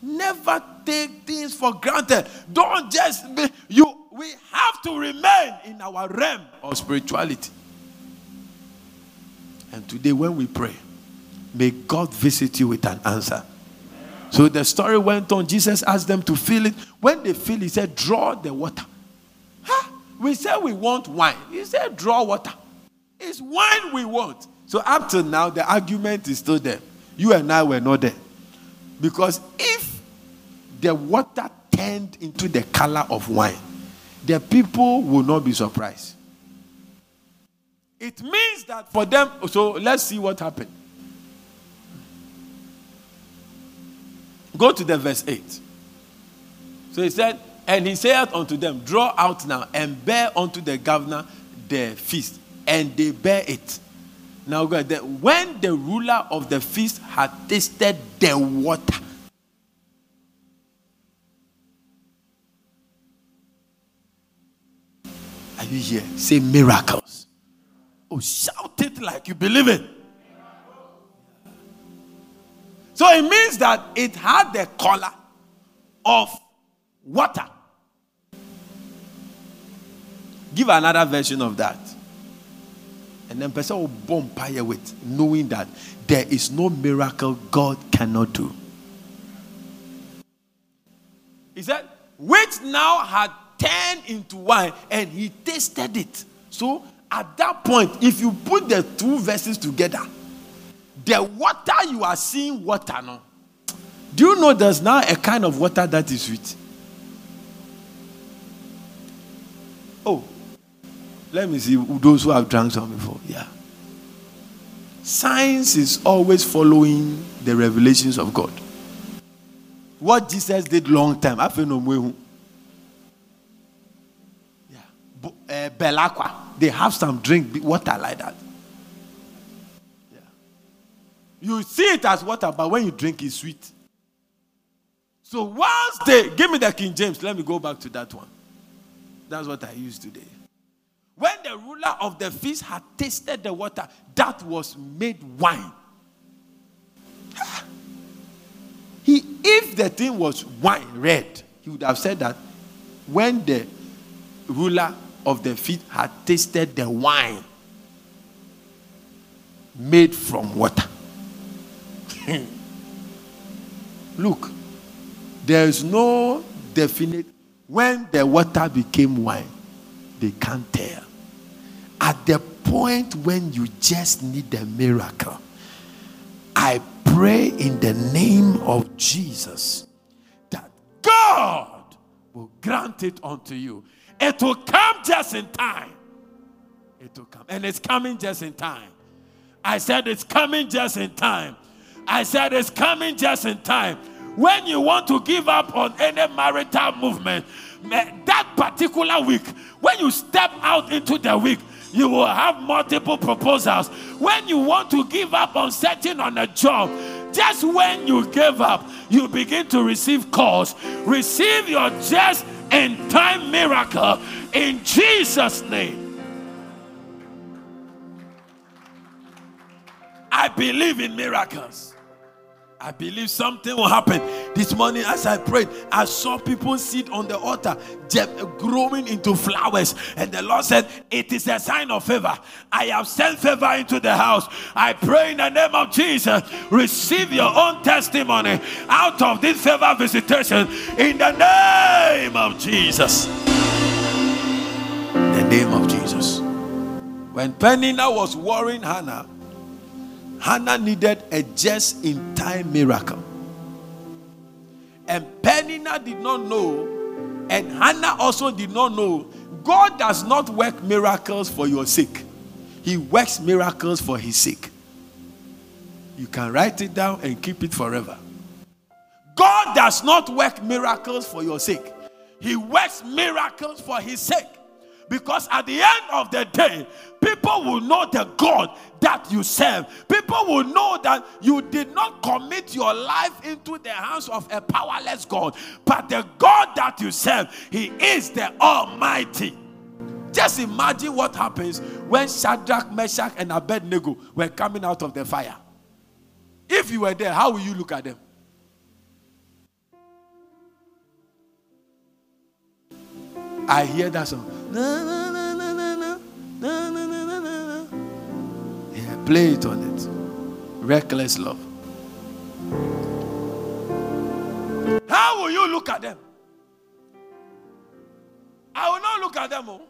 Never take things for granted. Don't just be, you we have to remain in our realm of spirituality. And today, when we pray, may God visit you with an answer. So the story went on. Jesus asked them to fill it. When they fill, it, he said, Draw the water. Huh? We said we want wine. He said, Draw water. It's wine we want. So up to now, the argument is still there. You and I were not there. Because if the water turned into the color of wine, the people will not be surprised. It means that for them, so let's see what happened. Go to the verse 8. So he said, And he said unto them, Draw out now and bear unto the governor the feast. And they bear it. Now, when the ruler of the feast had tasted the water, Are you here? Say miracles. Oh, shout it like you believe it. So it means that it had the color of water. Give another version of that. And then person will bomb fire with knowing that there is no miracle God cannot do. He said, which now had turned into wine and he tasted it. So at that point, if you put the two verses together, the water you are seeing water no. Do you know there's now a kind of water that is sweet? Oh, let me see those who have drunk some before. Yeah. Science is always following the revelations of God. What Jesus did long time. I feel no uh. They have some drink water like that. Yeah. You see it as water, but when you drink, it's sweet. So once they give me the King James, let me go back to that one. That's what I use today. When the ruler of the feast had tasted the water, that was made wine. He, if the thing was wine, red, he would have said that when the ruler of the feet had tasted the wine made from water. Look, there is no definite when the water became wine, they can't tell. At the point when you just need a miracle, I pray in the name of Jesus that God will grant it unto you. It will come just in time. It will come. And it's coming just in time. I said it's coming just in time. I said it's coming just in time. When you want to give up on any marital movement, that particular week, when you step out into the week, you will have multiple proposals. When you want to give up on setting on a job, just when you give up, you begin to receive calls. Receive your just and time miracle in Jesus' name. I believe in miracles. I believe something will happen. This morning, as I prayed, I saw people sit on the altar growing into flowers. And the Lord said, It is a sign of favor. I have sent favor into the house. I pray in the name of Jesus, receive your own testimony out of this favor visitation in the name of Jesus. The name of Jesus. When Peninnah was worrying Hannah, Hannah needed a just in time miracle. And Peninnah did not know, and Hannah also did not know, God does not work miracles for your sake, He works miracles for His sake. You can write it down and keep it forever. God does not work miracles for your sake, He works miracles for His sake. Because at the end of the day, people will know the God that you serve. People will know that you did not commit your life into the hands of a powerless God, but the God that you serve, He is the Almighty. Just imagine what happens when Shadrach, Meshach, and Abednego were coming out of the fire. If you were there, how will you look at them? I hear that song. Yeah, play it on it. Reckless love. How will you look at them? I will not look at them. Oh.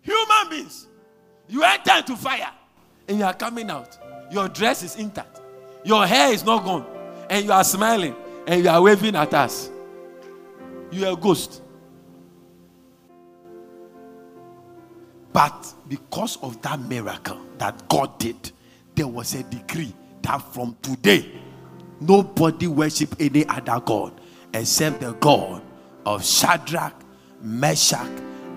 Human beings. You enter into fire and you are coming out. Your dress is intact. Your hair is not gone. And you are smiling and you are waving at us. You are a ghost. But because of that miracle that God did, there was a decree that from today, nobody worship any other God except the God of Shadrach, Meshach,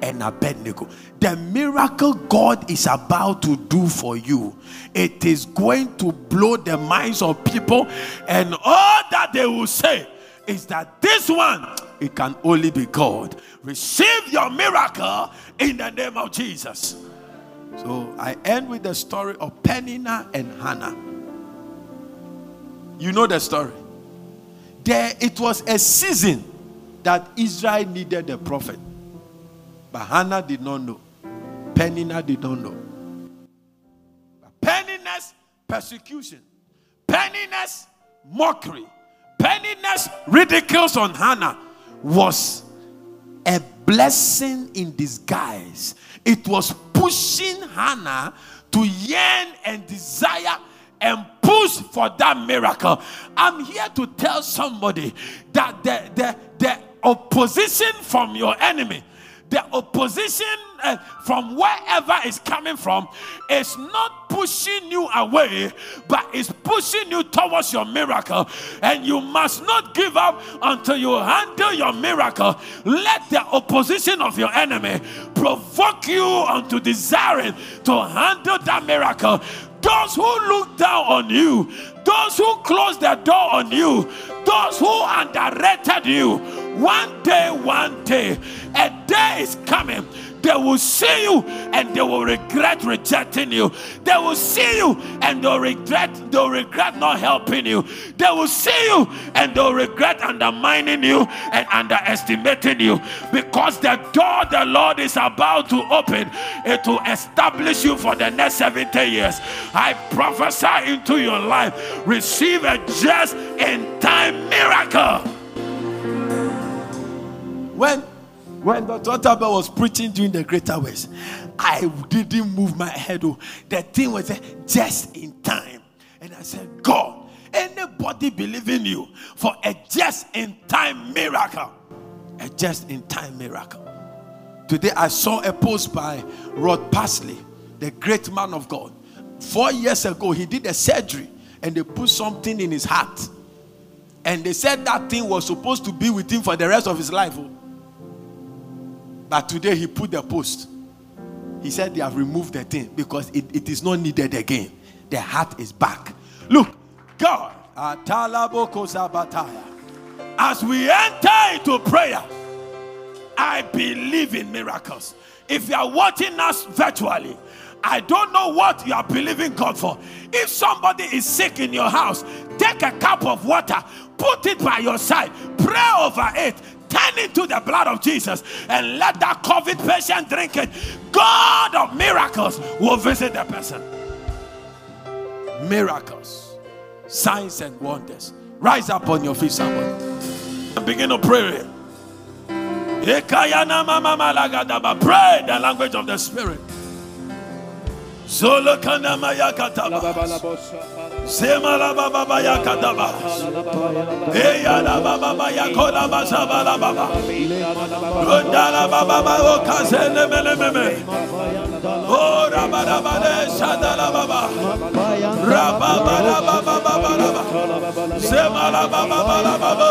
and Abednego. The miracle God is about to do for you, it is going to blow the minds of people, and all that they will say is that this one, it can only be God. Receive your miracle in the name of Jesus. So I end with the story of Peninnah and Hannah. You know the story. There, it was a season that Israel needed a prophet, but Hannah did not know. Peninnah did not know. Peninnah's persecution, Peninnah's mockery, Peninnah's ridicules on Hannah was a blessing in disguise. It was pushing Hannah to yearn and desire and push for that miracle. I'm here to tell somebody that the, the, the opposition from your enemy the opposition uh, from wherever it's coming from is not pushing you away, but is pushing you towards your miracle. And you must not give up until you handle your miracle. Let the opposition of your enemy provoke you unto desiring to handle that miracle. Those who look down on you, those who close their door on you, those who underrated you, one day, one day, a day is coming they will see you and they will regret rejecting you. They will see you and they'll regret, they'll regret not helping you. They will see you and they'll regret undermining you and underestimating you. Because the door the Lord is about to open, it will establish you for the next 70 years. I prophesy into your life. Receive a just in time miracle. When when Dr. Tabel was preaching during the Greater West, I didn't move my head. Oh. The thing was just in time. And I said, God, anybody believe in you for a just in time miracle? A just in time miracle. Today I saw a post by Rod Parsley, the great man of God. Four years ago, he did a surgery and they put something in his heart. And they said that thing was supposed to be with him for the rest of his life. Oh. But today he put the post. He said they have removed the thing because it, it is not needed again. The heart is back. Look, God, as we enter into prayer, I believe in miracles. If you are watching us virtually, I don't know what you are believing God for. If somebody is sick in your house, take a cup of water, put it by your side, pray over it, turn into the blood of Jesus, and let that COVID patient drink it. God of miracles will visit the person. Miracles, signs, and wonders. Rise up on your feet, somebody. And begin to pray. Pray the language of the Spirit. Yakataba. Semala baba baya. Eya la baba baya kola basaba la baba. Rundala baba baba kazene mele meme. Oh rabada bade shadala baba. Rababa la baba baba baba. Baba baba baba. La baba baba.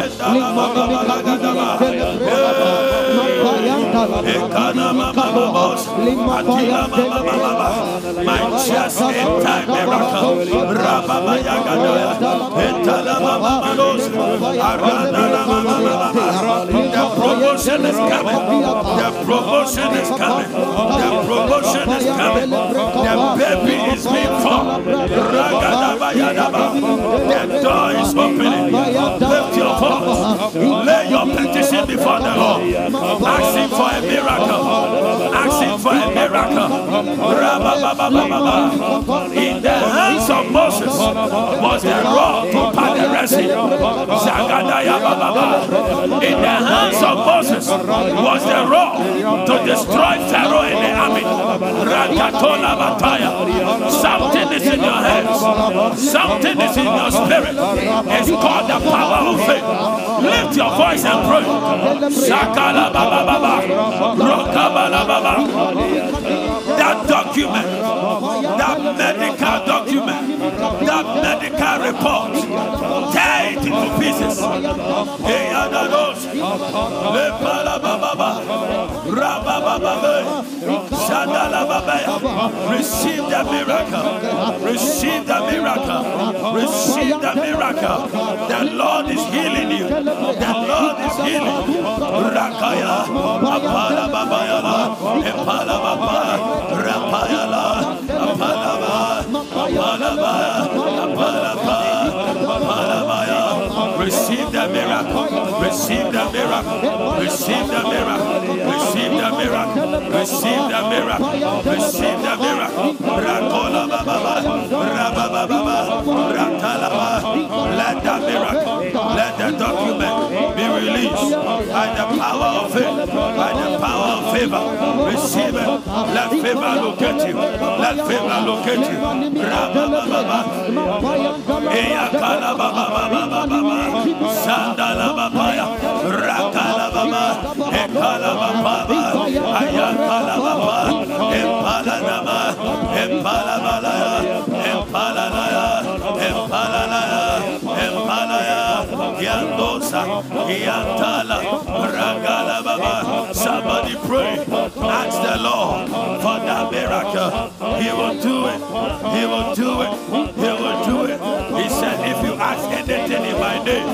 Limba, limba, limba, limba, limba, My just in time miracle. Rababa Yagadaya, Etalama Manos, Aranama The promotion is coming. The promotion is coming. The promotion is coming. The baby is being formed. Ragadaba. The door is opening. Lift your voice. Lay your petition before the Lord. Ask him for a miracle. Ask him for a miracle. In the hands of Moses was the rod to part the Red Sea. In the hands of Moses was the rod to destroy Pharaoh and the army. Something is in your hands. Something is in your spirit. It's called the power of faith. Lift your voice and pray. Rokabala Baba. That document, that medical document, that medical report, tear it into pieces. Receive the miracle. Receive the miracle. Receive the miracle. The Lord is healing you. The Lord is healing you. Rakaya, Apala Babayala, Epala Baba, Rapayala, Receive the miracle. Receive the miracle. Receive the miracle. Receive the miracle. Receive the miracle. Receive the miracle. Rakola Baba, Rababa Baba, Ratalaba. Let the miracle, let the document be released by the power of faith, by the favor. Receive it. Let favor locate you. Let favor locate you. Baba. Baba Baba Baba. Sandala Babaya. Rakala Baba. Ekala Baba. Ayakala Baba. Empala Nama. Empala Balaya. Empala Naya. Empala Naya. Empala ya. Yandosa. Yantala. Lord for that miracle. He will do it. He will do it. He will do it. He said, if you ask anything in my name,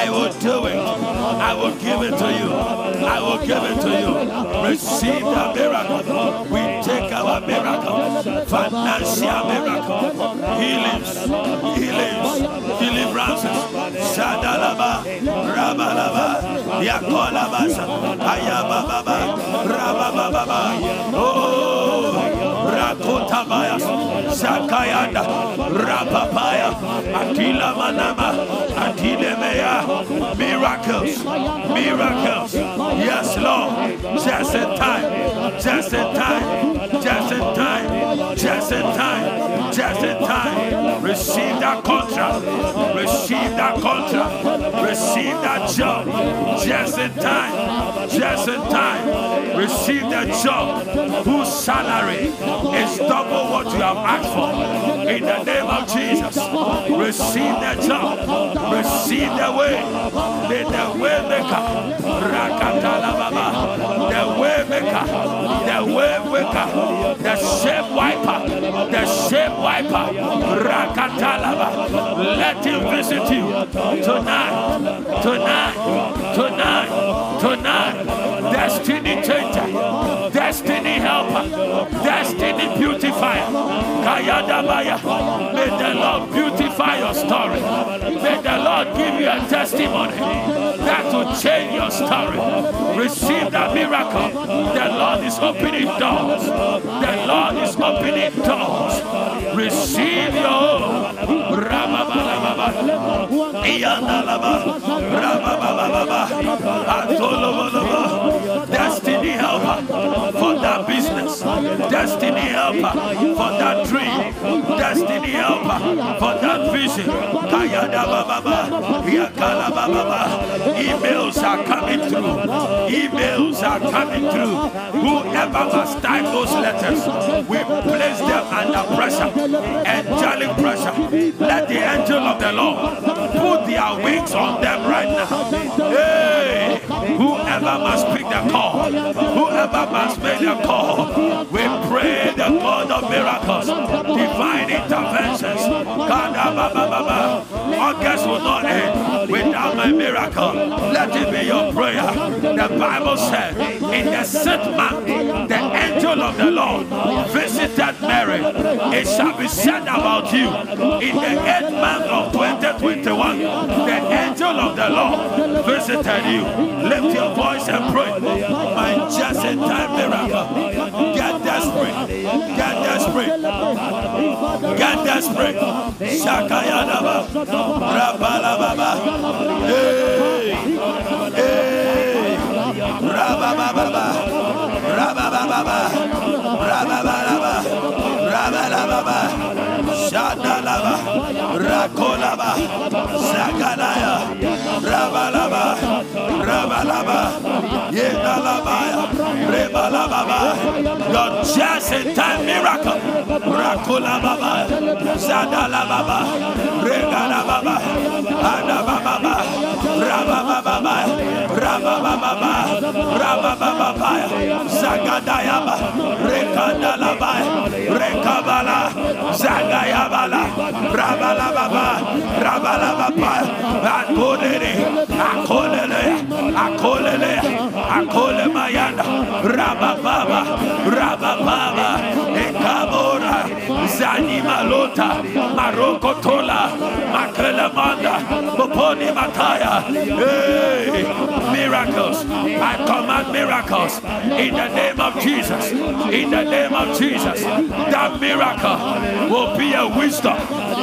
I will do it. I will give it to you. I will give it to you. Receive the miracle. We take our miracle. Financial miracle. Healings. Healings. Deliverances. Shadalaba. Rabalaba. Yakolabasa. Ayababa. Rabababa. Oh. Rakotabaya. Sakayanda. Rapapaya. Akila Manama. Miracles. Miracles. Yes, Lord. Just in time. Just in time. Just in time. Just in time. Just in time. Receive that contract. Receive that contract. Receive that job. Just in time. Just in time. Receive that job whose salary is double what you have asked for. In the name of Jesus. Receive that job. Receive the way. The, the way maker. Rakatala Baba. The way maker. The way maker. The shape wiper. The shape wiper. Rakatalaba. Let him visit you tonight. Tonight. Tonight. Tonight. Destiny changer. Destiny helper. Destiny beautifier. Kayadabaya. May the Lord beautify your story. May the Lord give you a testimony that will change your story. Receive that miracle. The Lord is opening doors. The Lord is opening doors. Receive your own. Rababalababa. Iyandalaba. Rababababa. Atolobolobo. Destiny helper business. Destiny helper for that dream. Destiny helper for that vision. Kayada bababa. Yakala bababa. Emails are coming through. Emails are coming through. Whoever must type those letters, we place them under pressure. Angelic pressure. Let the angel of the Lord put their wings on them right now. Hey, whoever must pick the call, whoever must make the call, we pray the God of miracles, divine interventions. August will not end without my miracle. Let it be your prayer. The Bible said, in the sixth month, the angel of the Lord visited Mary. It shall be said about you in the eighth month of 2021, the angel of the Lord visited you. Lift your voice and pray. My just in time miracle. Get desperate. Get desperate. Get desperate. Shakayadaba. Rabalababa. Hey. Hey. Rabababa. Rabababa. Rababalaba. Rabalababa. Shadalaba. Rakolaba. Zagalaya. Rabalaba. Rabalaba. Yedalabaya. Rebalababa. Your just in time miracle. Rakolababa. Zadalababa. Regalababa. Adababa. Rabababa. Rabababa. Rabababa. Zagadayaba. Rekadalaba. Rekabala. Zagayabala. Rabalababa. Rabalababa. Akolele. Akolele. Akolele. Akole mayanda. Rabababa. Rabababa. Zani malota. Maroko tola. Makelemanda. Poponi mataya. Hey, miracles. I command miracles in the name of Jesus. In the name of Jesus. That miracle will be a wisdom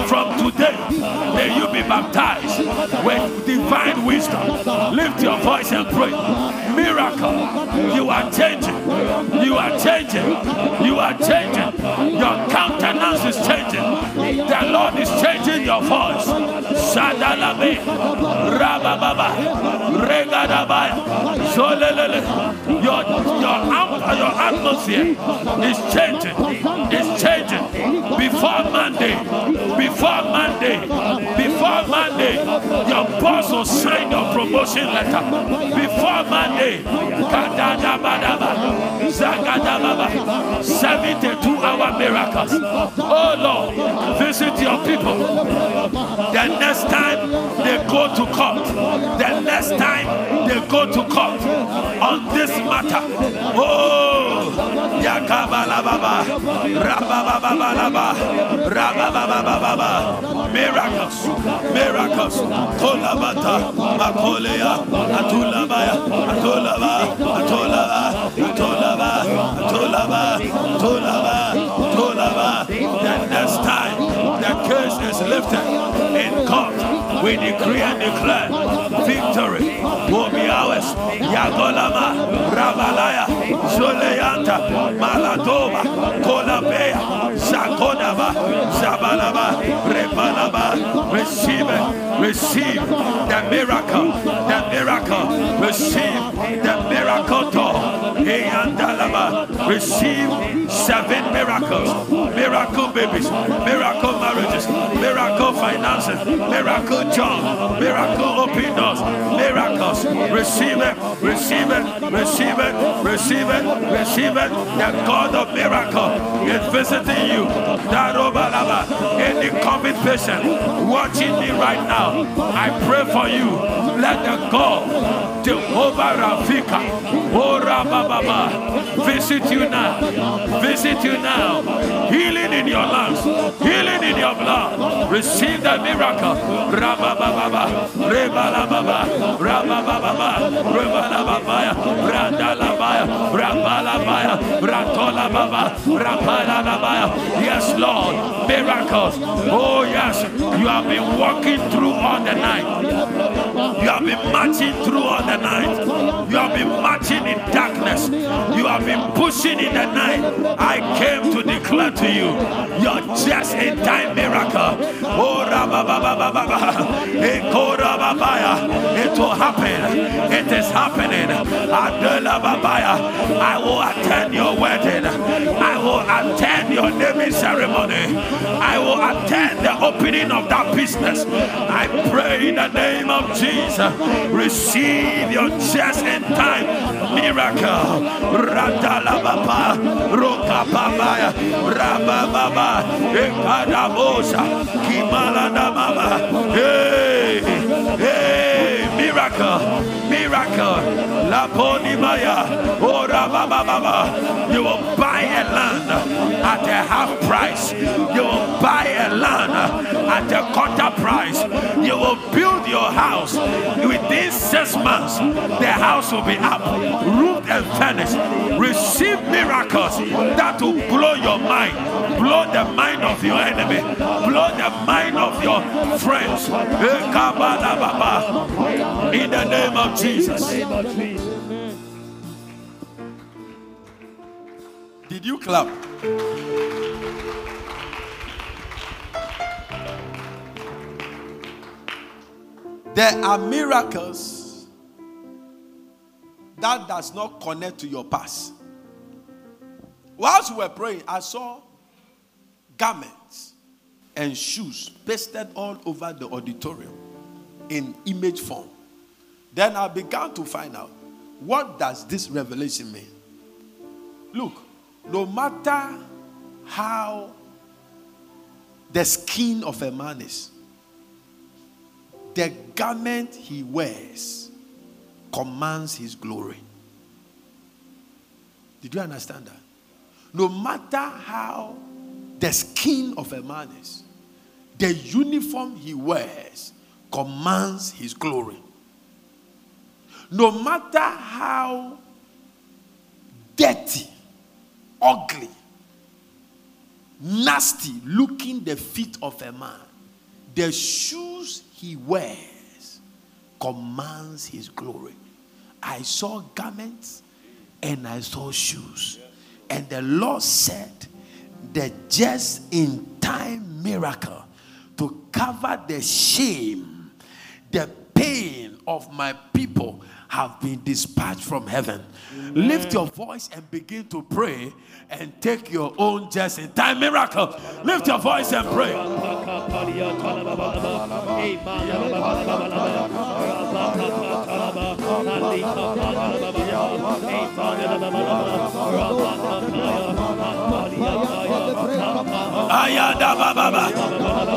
from today. May you be baptized with divine wisdom. Lift your voice and pray. Miracle. You are changing. You are changing. You are changing. Your countenance is changing. The Lord is changing your voice. Sadalabe. Rabababa. Regadabaya. Zolelele. Your, your, your atmosphere is changing. It's changing. Before Monday. Before Monday. Before Monday. Your boss will sign your promotion letter. Before Monday. Kadadabadaba. Zagadababa. 72 hour miracles. Oh Lord, visit your people. The next time they go to court, the next time they go to court on this matter. Oh, Yakabalababa, Rabababalaba, Rababababa, miracles, miracles. Kolabata, Makolea, Atulabaya, Atulaba, Atulaba, Atulaba, Atulaba, Atulaba, Atulaba. The next time is lifted in court, We decree and declare victory will be ours. Yagolama, Rabalaya, Zoleyanta, Maladova, Kolabea, Zakonaba, Zabalaba, Rebalaba. Receive it. Receive the miracle. The miracle. Receive the miracle. Receive seven miracles. Miracle babies, miracle marriages, miracle finances, miracle job, miracle open doors, miracles. Receive it, receive it, receive it, receive it, receive it. The God of miracle is visiting you. Any COVID patient watching me right now, I pray for you. Let the God Jehovah Rafika, oh Rababa, visit you now, visit you now. Healing in your lungs, healing in your blood. Receive the miracle. Rabababa, Rabalabaya, Ratolababa, Rapalabaya. Yes, Lord, miracles. Oh, yes, you have been walking through all the night. You have been marching through all the night. You have been marching in darkness. You have been pushing in the night. I came to declare to you, you're just a time miracle. Oh, it will happen. It is happening. I will attend your wedding. I will attend your naming ceremony. I will attend the opening of that business. I pray in the name of Jesus. Receive your just in time miracle. Hey, hey, miracle, miracle. la Laponimaya, Ora oh, Baba Baba. You will buy a land at a half price. You will buy a land at a quarter price. You will build your house within six months. The house will be up, roofed and furnished. Receive miracles that will blow your mind, blow the mind of your enemy, blow the mind of your friends. Eh, In the name of Jesus. Did you clap? There are miracles that does not connect to your past. Whilst we were praying, I saw garments and shoes pasted all over the auditorium in image form. Then I began to find out what does this revelation mean? Look, no matter how the skin of a man is, the garment he wears commands his glory. Did you understand that? No matter how the skin of a man is, the uniform he wears commands his glory. No matter how dirty ugly, nasty looking the feet of a man, the shoes he wears commands his glory. I saw garments and I saw shoes. And the Lord said, the just in time miracle to cover the shame, the pain of my people have been dispatched from heaven. Amen. Lift your voice and begin to pray and take your own just in time miracle. Lift your voice and pray. Ayada baba.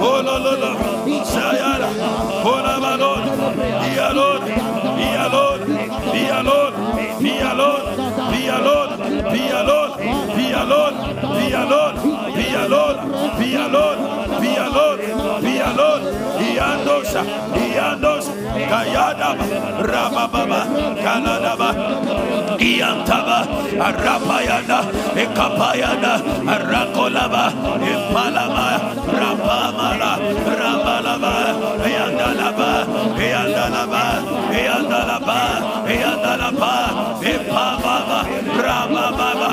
Ololola, Sayara, Olabalon, Be alone, be alone, be alone, be alone, be alone, be alone, be alone, be alone, be alone, be alone, be alone, be alone, Iandosa, Iandos, Kayadaba, Rabababa, Kanadaba, Iantaba, Arapayana, Ekapayana, Arakolaba, Impalama, Rapamala, Rabalaba, Yandalaba, Yandalaba, Yandalaba, Yandalaba, Impababa, Rabababa,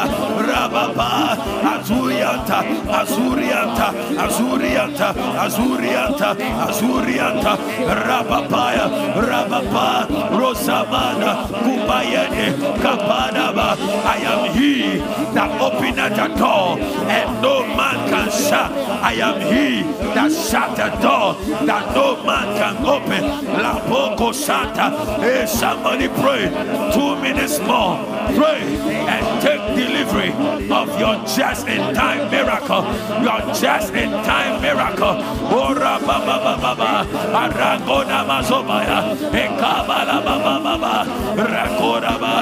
Rababa, Azurianta, Azurianta, Azurianta, Azurianta, Azurianta, Rabapaya, Rabapa, Rosamana, Kubayene, Kapanaba. I am he that opened the door and no man can shut. I am he that shut the door that no man can open. La Boko Santa. Hey, somebody pray. Two minutes more. Pray and take delivery of your just in time miracle. Your just in time miracle. Ora. Rakora ba.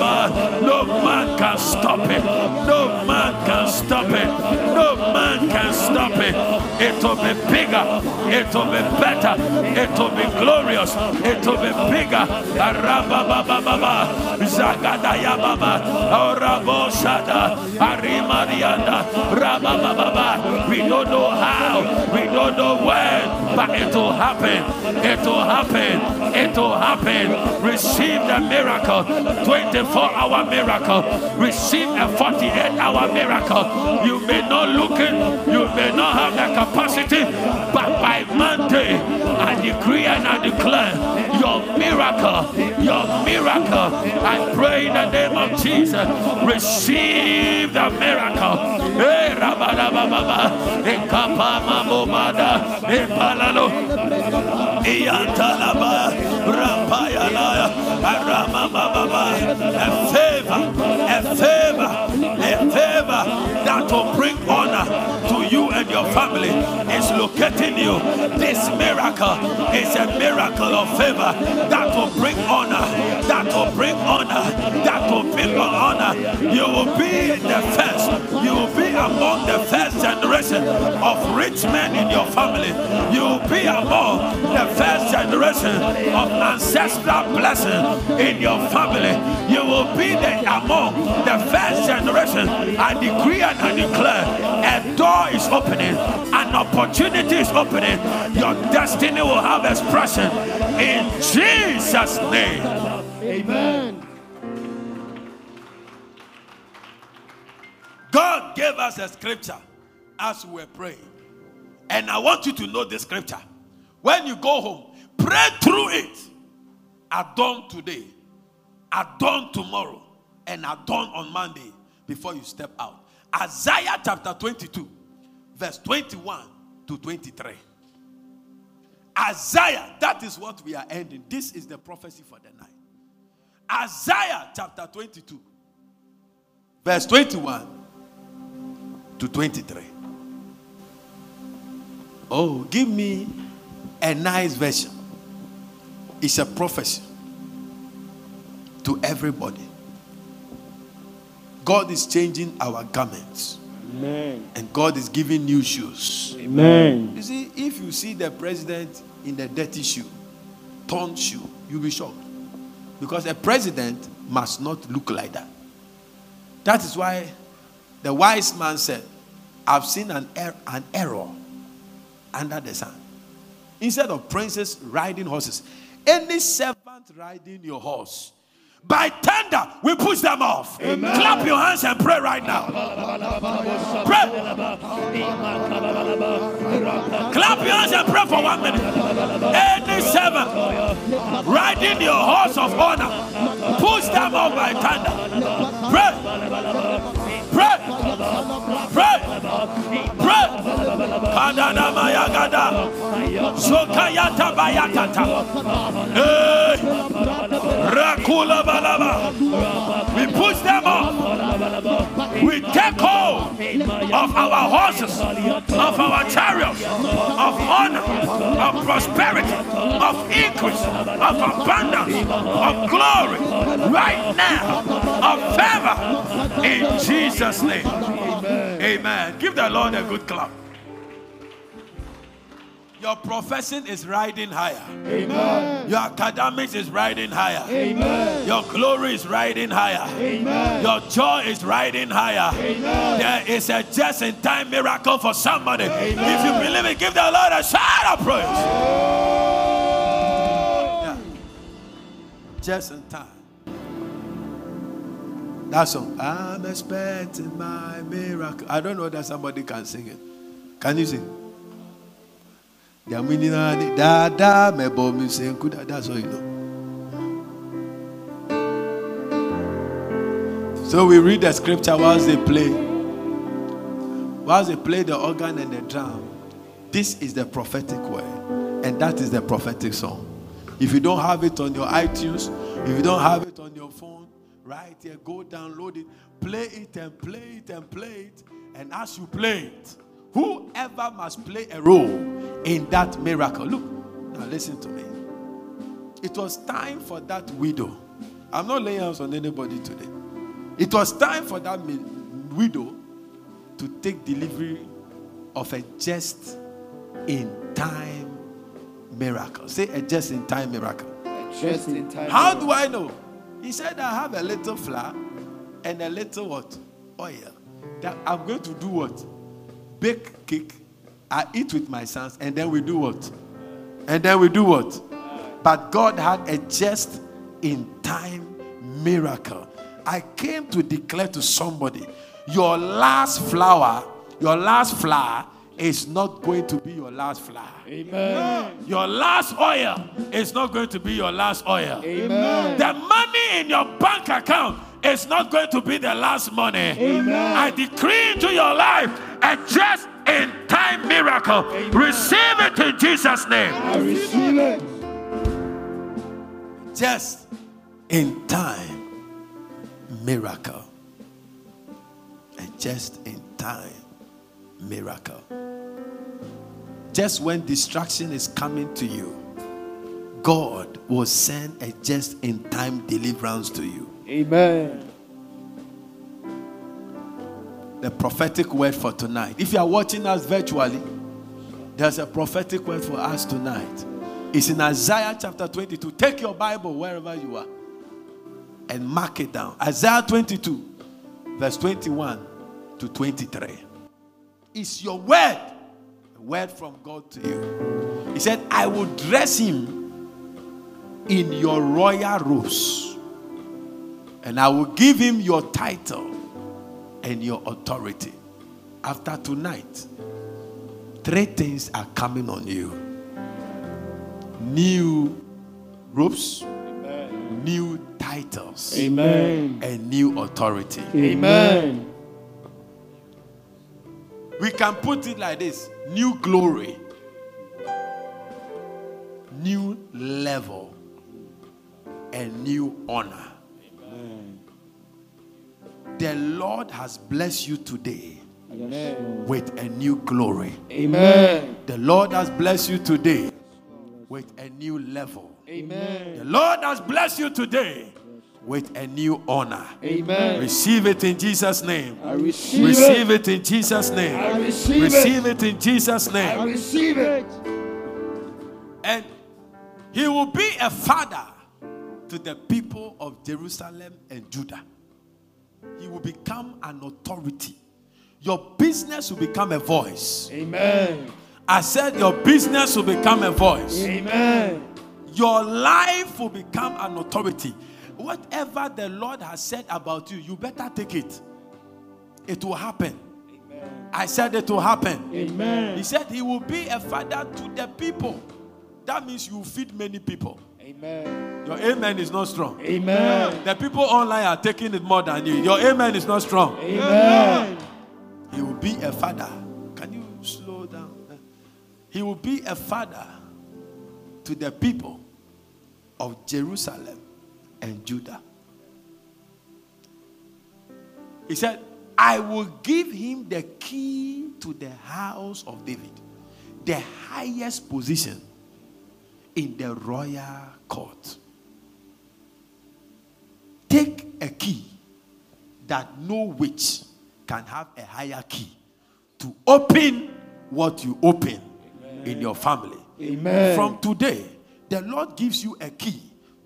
Ba. No man can stop it. No man can stop it. No man can stop it. It will be bigger. It will be better. It will be glorious. It will be bigger. Zagadaya baba. Orabo shada. Arimarianda. Rabababa. We don't know how. We don't know when. But it will happen. It will happen. It will happen. Receive the miracle. 24 hour miracle. Receive a 48 hour miracle. You may not look You may not have the capacity. But by Monday, I decree and I declare your miracle. Your miracle. I pray in the name of Jesus. Receive the miracle. Aramababa. A favor. A favor. That will bring honor family is locating you. This miracle is a miracle of favor that will bring honor. That will bring honor. That will bring honor. You will be the first. You will be among the first generation of rich men in your family. You will be among the first generation of ancestral blessing in your family. You will be the, among the first generation. I decree and I declare a door is opening, an opportunity is opening. Your destiny will have expression in Jesus' name. Amen. God gave us a scripture as we were praying. And I want you to know the scripture. When you go home, pray through it. At dawn today, at dawn tomorrow, and at dawn on Monday before you step out. Isaiah chapter 22, verse 21 to 23. Isaiah, that is what we are ending. This is the prophecy for the night. Isaiah chapter 22, verse 21 to 23. Oh, give me a nice version. It's a prophecy to everybody. God is changing our garments. Amen. And God is giving new shoes. Amen. You see, if you see the president in a dirty shoe, torn shoe, you'll be shocked. Because a president must not look like that. That is why the wise man said, I've seen an, er- an error under the sun. Instead of princes riding horses, any servant riding your horse, by tender, we push them off. Clap your hands and pray right now. Pray. Clap your hands and pray for one minute. Any servant riding your horse of honor, push them off by thunder. Pray. Pray. Pray. Pray. Kadana mayagada. Sokayata bayakata. Hey. Rakula balaba. We push them off. We take hold of our horses, of our chariots, of honor, of prosperity, of increase, of abundance, of glory, right now, of favor, in Jesus' name. Amen. Give the Lord a good clap. Your profession is riding higher. Amen. Your academics is riding higher. Amen. Your glory is riding higher. Amen. Your joy is riding higher. Amen. There is a just in time miracle for somebody. If you believe it, give the Lord a shout of praise. Oh. Yeah. Just in time. That song, I'm expecting my miracle. I don't know that somebody can sing it. Can you sing? That's all you know. So we read the scripture whilst they play. Whilst they play the organ and the drum. This is the prophetic word. And that is the prophetic song. If you don't have it on your iTunes, if you don't have it on your phone, right here, go download it, play it and play it and play it. And as you play it, whoever must play a role in that miracle. Look, now listen to me. It was time for that widow. I'm not laying hands on anybody today. It was time for that widow to take delivery of a just in time miracle. Say a just in time miracle. Just in time. How do I know? He said, I have a little flour and a little what? Oil. That I'm going to do what? Bake cake I eat with my sons, and then we do what? And then we do what? But God had a just in time miracle. I came to declare to somebody your last flour, your last flour is not going to be your last flour. Amen. Your last oil is not going to be your last oil. Amen. The money in your bank account is not going to be the last money. Amen. I decree into your life a just in time miracle. Amen. Receive it in Jesus' name. I receive it. Just in time miracle. A just in time miracle. Just when destruction is coming to you, God will send a just in time deliverance to you. Amen the prophetic word for tonight. If you are watching us virtually, there's a prophetic word for us tonight. It's in Isaiah chapter 22. Take your Bible wherever you are and mark it down. Isaiah 22, verse 21 to 23. It's your word, a word from God to you. He said, I will dress him in your royal robes, and I will give him your title and your authority. After tonight, three things are coming on you new ropes, Amen. new titles, Amen. and new authority. Amen. We can put it like this new glory, new level, and new honor the Lord has blessed you today Amen. with a new glory. Amen. The Lord has blessed you today with a new level. Amen. The Lord has blessed you today with a new honor. Amen. Receive it in Jesus' name. I receive, receive it. it. in Jesus' name. I receive, receive it. it in Jesus' name. I receive it. And he will be a father to the people of Jerusalem and Judah he will become an authority. Your business will become a voice. Amen. I said your business will become a voice. Amen. Your life will become an authority. Whatever the Lord has said about you, you better take it. It will happen. Amen. I said it will happen. Amen. He said he will be a father to the people. That means you feed many people. Amen. Your amen is not strong. Amen. The people online are taking it more than you. Your amen is not strong. Amen. He will be a father. Can you slow down? He will be a father to the people of Jerusalem and Judah. He said, I will give him the key to the house of David, the highest position in the royal court. Take a key that no witch can have a higher key to open what you open in your family. Amen. From today, the Lord gives you a key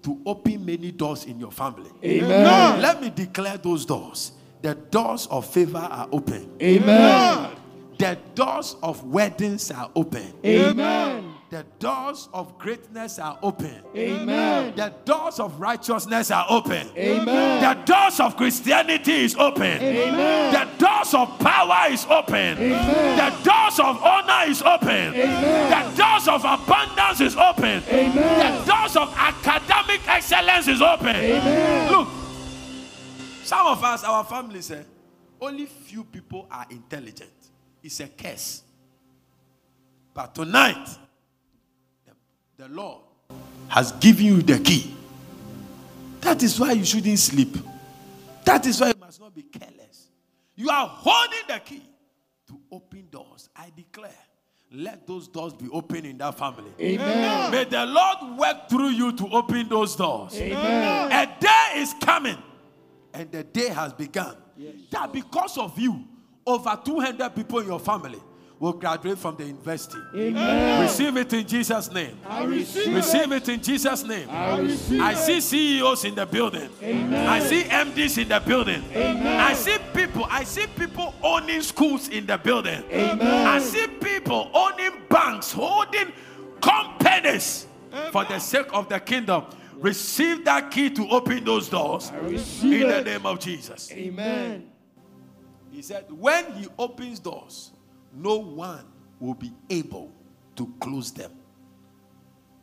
to open many doors in your family. Amen. Let me declare those doors. The doors of favor are open. Amen. The doors of weddings are open. Amen. The doors of greatness are open. Amen. The doors of righteousness are open. Amen. The doors of Christianity is open. Amen. The doors of power is open. Amen. The doors of honor is open. Amen. The doors of abundance is open. Amen. The doors of academic excellence is open. Amen. Look, some of us, our family say, only few people are intelligent. It's a curse. But tonight, the, Lord has given you the key. That is why you shouldn't sleep. That is why you must not be careless. You are holding the key to open doors. I declare, let those doors be open in that family. Amen. May the Lord work through you to open those doors. Amen. A day is coming, and the day has begun. That because of you, over 200 people in your family will graduate from the university. Amen. Receive it in Jesus' name. I receive Receive it in Jesus' name. I receive I see CEOs in the building. I see MDs in the building. I see people. I see people owning schools in the building. I see people owning banks, holding companies for the sake of the kingdom. Receive that key to open those doors receive in the name of Jesus. Amen. He said, when he opens doors, no one will be able to close them.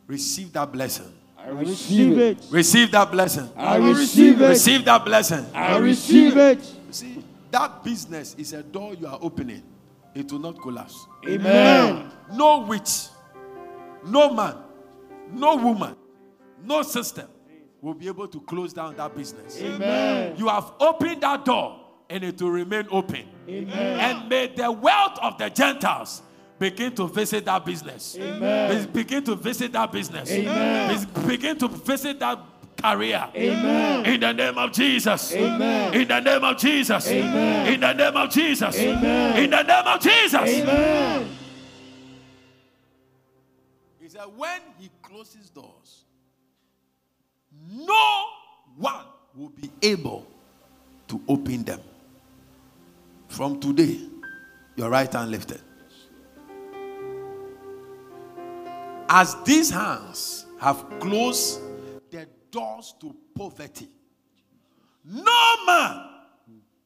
Receive that blessing. I receive it. Receive that blessing. I receive it. Receive that blessing. I receive it. See, that business is a door you are opening. It will not collapse. Amen. No witch, no man, no woman, no system will be able to close down that business. Amen. You have opened that door and it will remain open. Amen. And may the wealth of the Gentiles begin to visit that business. Amen. Begin to visit that business. Amen. Begin to visit that career. Amen. In the name of Jesus. Amen. In the name of Jesus. Amen. In the name of Jesus. Amen. In the name of Jesus. Amen. He said, when he closes doors, no one will be able to open them. From today, your right hand lifted. As these hands have closed the doors to poverty, no man,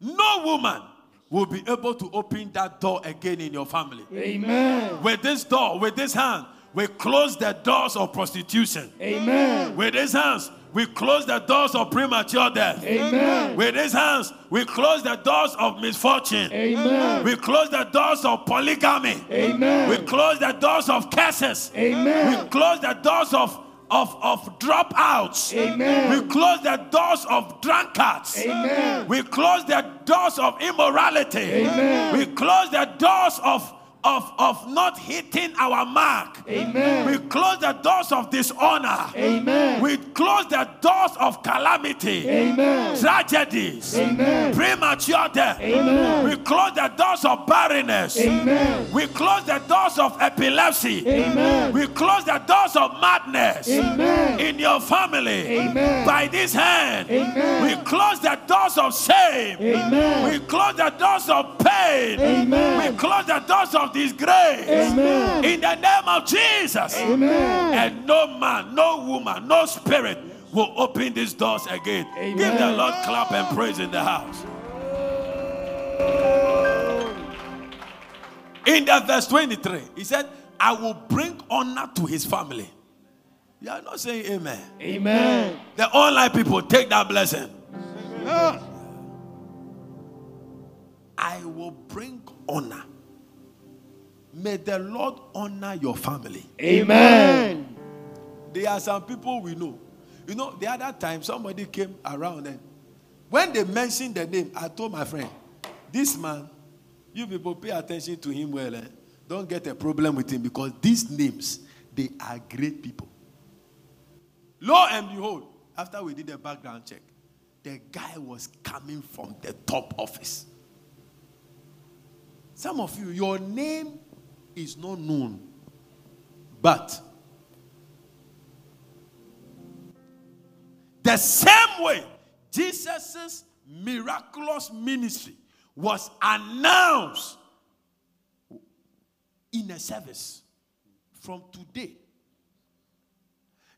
no woman will be able to open that door again in your family. Amen. With this door, with this hand, we close the doors of prostitution. Amen. With these hands, we close the doors of premature death. Amen. With his hands, we close the doors of misfortune. Amen. We close the doors of polygamy. Amen. We close the doors of curses. Amen. We close the doors of, of, of dropouts. Amen. We close the doors of drunkards. Amen. We close the doors of immorality. Amen. We close the doors of, of, of not hitting our mark. Amen. We close the doors of dishonor. Amen. We close the doors of calamity, Amen. tragedies, Amen. premature death. Amen. We close the doors of barrenness. Amen. We close the doors of epilepsy. Amen. We close the doors of madness Amen. in your family. Amen. By this hand, Amen. we close the doors of shame. Amen. We close the doors of pain. Amen. We close the doors of disgrace. Amen. In the name of Jesus. Amen. And no man, no woman, no spirit will open these doors again. Amen. Give the Lord clap and praise in the house. In the verse 23, he said, I will bring honor to his family. You are not saying amen. Amen. The online people take that blessing. I will bring honor. May the Lord honor your family. Amen. There are some people we know. You know, the other time somebody came around and when they mentioned the name, I told my friend, This man, you people pay attention to him well. Eh? Don't get a problem with him because these names, they are great people. Lo and behold, after we did a background check, the guy was coming from the top office. Some of you, your name is not known, but the same way Jesus' miraculous ministry was announced in a service from today.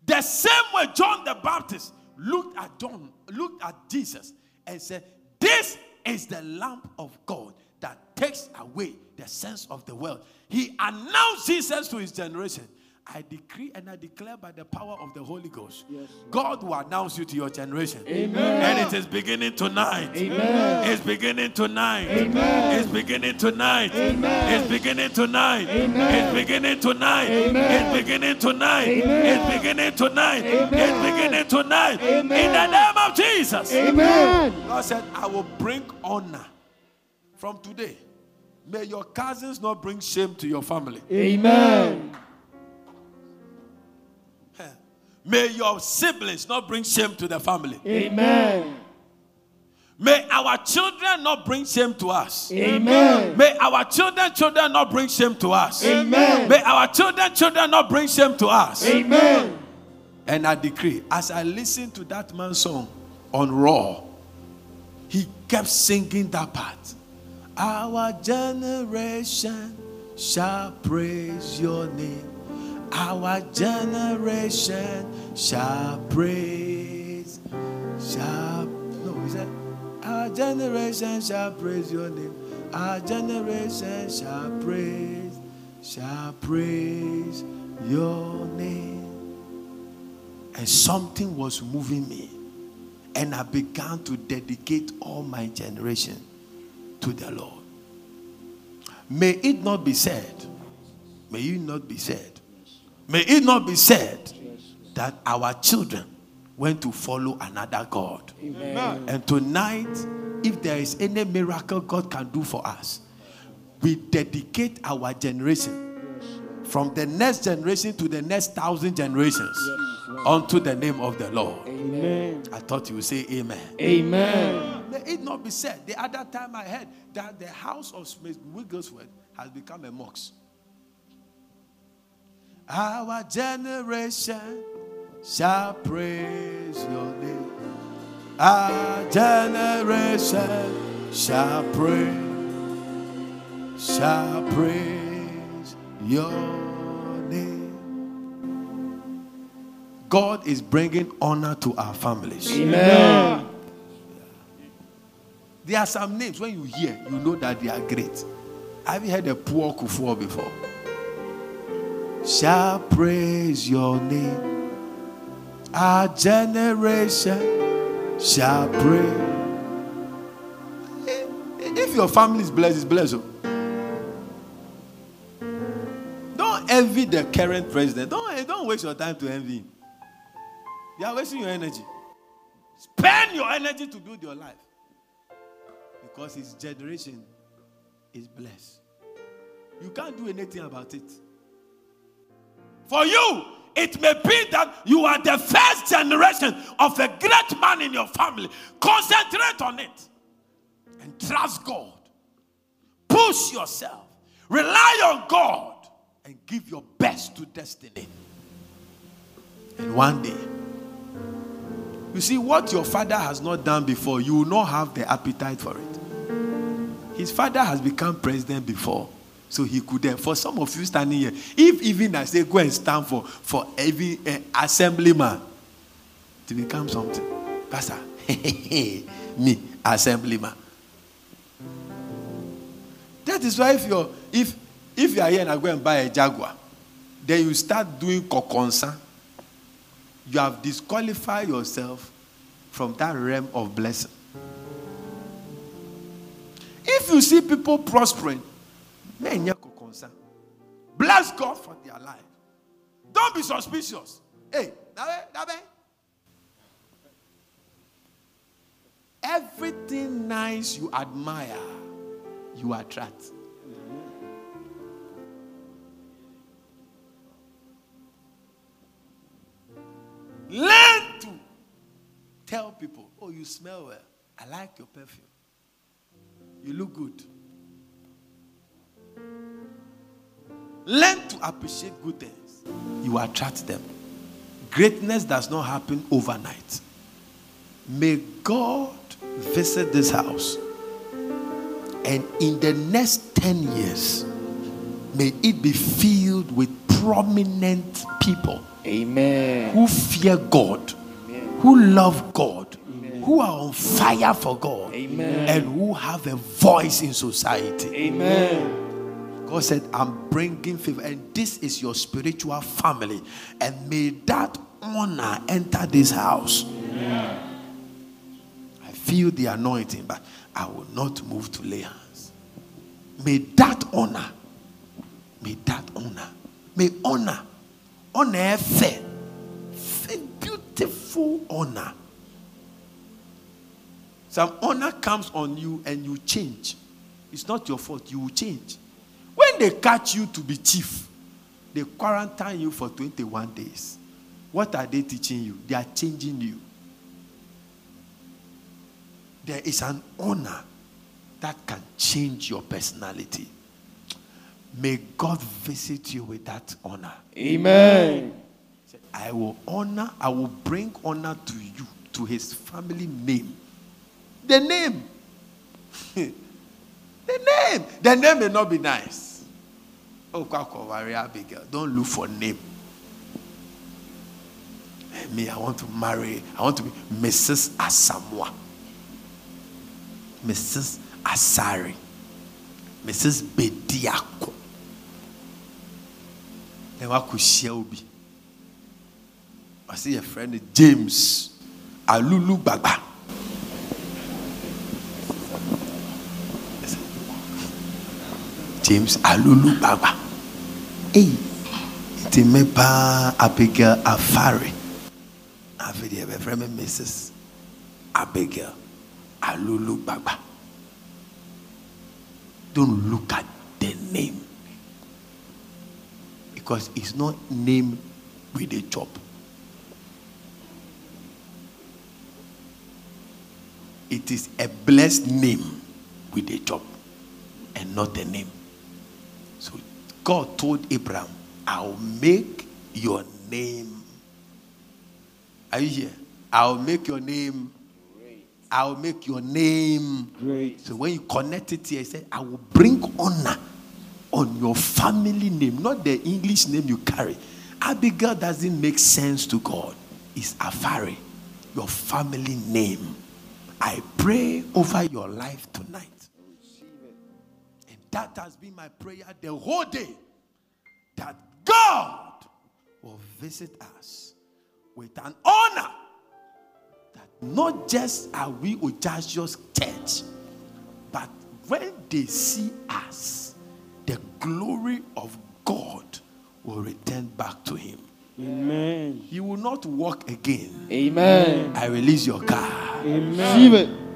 The same way John the Baptist looked at John, looked at Jesus, and said, This is the lamp of God that takes away the sense of the world. He announced Jesus to his generation. I decree and I declare by the power of the Holy Ghost, Yes, God will announce you to your generation. Amen. And it is beginning tonight. Amen. It's beginning tonight. Amen. It's beginning tonight. Amen. It's beginning tonight. Amen. It's beginning tonight. Amen. It's beginning tonight. Amen. It's beginning tonight. Amen. It's beginning tonight. Amen. In the name of Jesus. Amen. God said, I will bring honor from today. May your cousins not bring shame to your family. Amen. May your siblings not bring shame to the family. Amen. May our children not bring shame to us. Amen. May our children, children not bring shame to us. Amen. May our children, children not bring shame to us. Amen. And I decree, as I listened to that man's song on Raw, he kept singing that part. Our generation shall praise your name. Our generation shall praise, shall, no, he said, Our generation shall praise your name. Our generation shall praise, shall praise your name. And something was moving me. And I began to dedicate all my generation to the Lord. May it not be said, may it not be said, may it not be said that our children went to follow another God. Amen. And tonight, if there is any miracle God can do for us, we dedicate our generation from the next generation to the next thousand generations unto the name of the Lord. Amen. I thought you would say amen. Amen. May it not be said. The other time I heard that the house of Smith Wigglesworth has become a mosque. Our generation shall praise your name. Our generation shall praise, shall praise your name. God is bringing honor to our families. Amen. There are some names when you hear, you know that they are great. Have you heard a poor kufuor before? Shall praise your name. Our generation shall praise. If your family is blessed, it's blessed. oh. Don't envy the current president. Don't, eh, don't waste your time to envy him. You are wasting your energy. Spend your energy to build your life because his generation is blessed. You can't do anything about it. For you, it may be that you are the first generation of a great man in your family. Concentrate on it and trust God. Push yourself. Rely on God and give your best to destiny. And one day, you see, what your father has not done before, you will not have the appetite for it. His father has become president before, so he could. Uh, for some of you standing here, if even I say go and stand for for every uh, assemblyman to become something, Pastor, me assemblyman. That is why if you're if if you are here and I go and buy a Jaguar, then you start doing kokonsa you have disqualified yourself from that realm of blessing. If you see people prospering. Bless God for their life. Don't be suspicious. Hey. Everything nice you admire you attract. Learn to tell people, oh, you smell well. I like your perfume. You look good. Learn to appreciate good things. You attract them. Greatness does not happen overnight. May God visit this house. And in the next 10 years, may it be filled with prominent people Amen. who fear God, who love God, who are on fire for God, Amen. and who have a voice in society. Amen. God said, I'm bringing favor, and this is your spiritual family, and may that honor enter this house. I feel the anointing, but I will not move to lay hands. May that honor, may that honor, may honor, honor fair, fair, beautiful honor. Some honor comes on you and you change. It's not your fault, you will change. They catch you to be chief, they quarantine you for 21 days. What are they teaching you? They are changing you. There is an honor that can change your personality. May God visit you with that honor. Amen. I will honor, I will bring honor to you, to his family name. The name. the name. The name may not be nice. Oh, Kwako Wari Abigail. Don't look for name. Eh, Me, I want to marry, I want to be Mrs. Asamoah. Mrs. Asari. Mrs. Bediako. Then what could she be? I see a friend James Alulu Baba. James Alulu Baba. Hey, iti me pa Abigail Afari. Ebe friend me Mrs. Abigail Alulu Baba. Don't look at the name because it's not name with a chop. It is a blessed name with a job and not a name. God told Abraham, I'll make your name. Are you here? I'll make your name. I'll make your name. Great. So when you connect it here, he said, I will bring honor on your family name, not the English name you carry. Abigail doesn't make sense to God. It's Afari, your family name. I pray over your life that has been my prayer the whole day. That God will visit us with an honor. That not just are we Ojashios church, but when they see us, the glory of God will return back to him. Amen. He will not walk again. Amen. I release your car. Amen.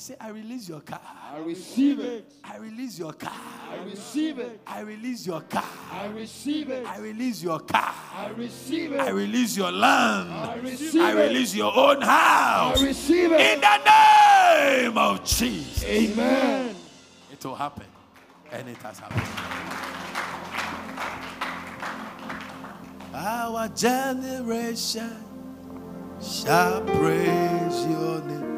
Receive it. I say, I release your car. I receive it. I release your car. I receive it. I release your car. I receive it. I release your car. I receive it. I release your land. I receive I release your own house. I receive it. In the name of Jesus. Amen. It will happen. And it has happened. Our generation shall praise your name.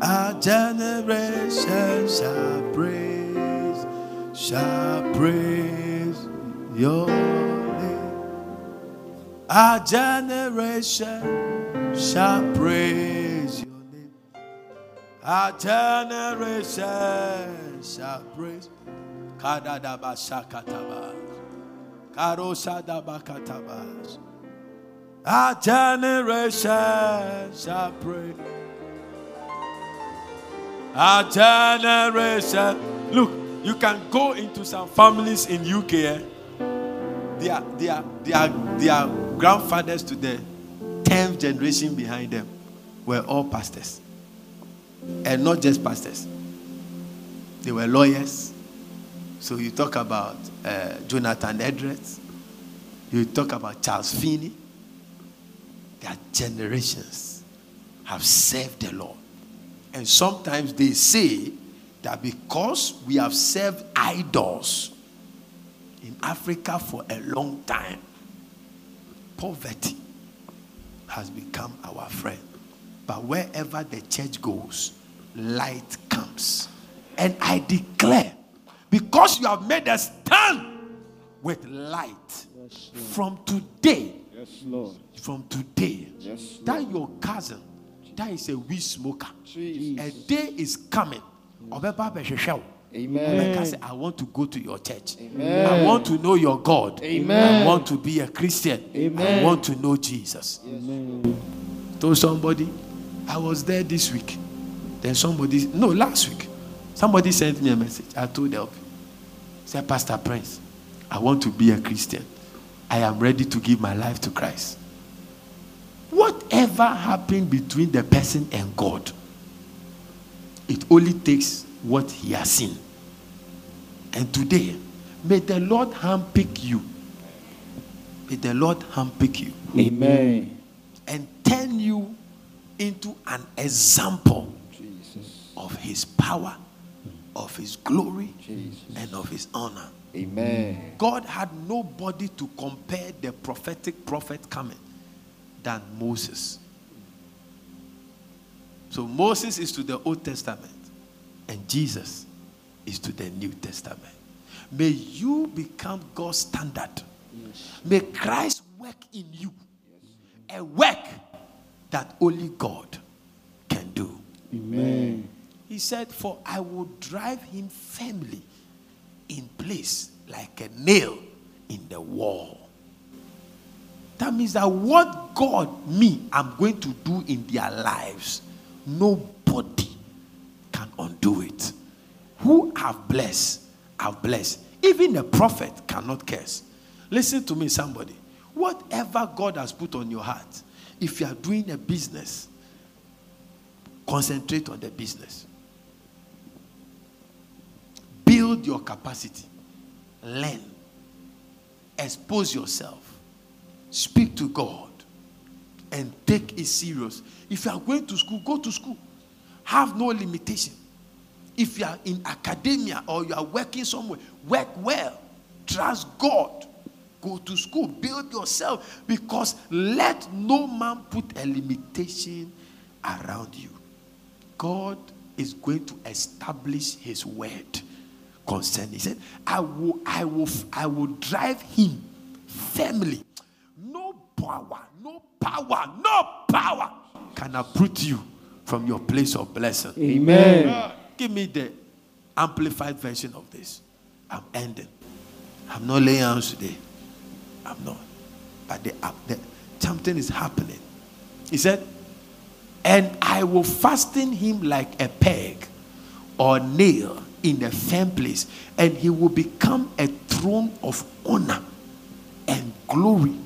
Our generation shall praise, shall praise your name. Our generation shall praise your name. Our generation shall praise. Kadadaba shakataba. Karoshadaba katabas. Our generation shall praise. Our generation. Look, you can go into some families in UK. Eh? Their, their, their, their grandfathers to the 10th generation behind them were all pastors. And not just pastors. They were lawyers. So you talk about uh, Jonathan Edwards. You talk about Charles Finney. Their generations have served the Lord. And sometimes they say that because we have served idols in Africa for a long time, poverty has become our friend. But wherever the church goes, light comes. And I declare, because you have made a stand with light from today, Yes, Lord. from today, Yes, that your cousin, that is a weed smoker, Jesus. a day is coming. Wo. Amen. Ọbẹ̀ka say, I want to go to your church. Amen. I want to know your God. Amen. I want to be a Christian. I want to know Jesus. Told somebody, I was there this week. Then somebody, no, last week, somebody sent me a message. I told them, said, Pastor Prince, I want to be a Christian. I am ready to give my life to Christ. Whatever happened between the person and God, it only takes what he has seen. And today, may the Lord handpick you. May the Lord handpick you Amen. and turn you into an example Jesus. of his power, of his glory, Jesus. and of his honor. Amen. God had nobody to compare the prophetic prophet coming than Moses. So Moses is to the Old Testament, and Jesus is to the New Testament. May you become God's standard. May Christ work in you a work that only God can do. Amen. He said, For I will drive him firmly in place like a nail in the wall. That means that what God, me, I'm going to do in their lives, nobody can undo it. Who have blessed, have blessed. Even a prophet cannot curse. Listen to me, somebody. Whatever God has put on your heart, if you are doing a business, concentrate on the business. Build your capacity. Learn. Expose yourself. Speak to God. And take it serious. If you are going to school, go to school. Have no limitation. If you are in academia or you are working somewhere, work well. Trust God. Go to school. Build yourself. Because let no man put a limitation around you. God is going to establish his word concerning. He said, I will, I will, I will drive him firmly. Power, no power, can uproot you from your place of blessing. Amen. Give me the amplified version of this. I'm ending. I'm not laying hands today. I'm not. But the, uh, the, something is happening. He said, and I will fasten him like a peg or nail in a firm place, and he will become a throne of honor and glory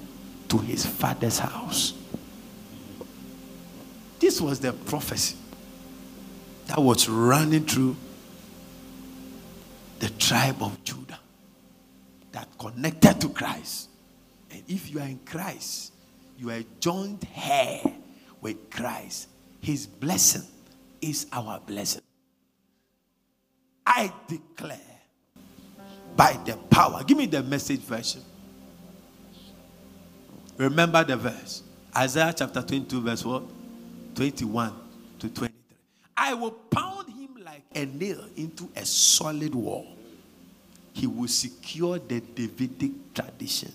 to his father's house. This was the prophecy that was running through the tribe of Judah that connected to Christ. And if you are in Christ, you are joined here with Christ. His blessing is our blessing. I declare by the power. Give me the message version. Remember the verse. Isaiah chapter 22, verse what? 21 to 23. I will pound him like a nail into a solid wall. He will secure the Davidic tradition.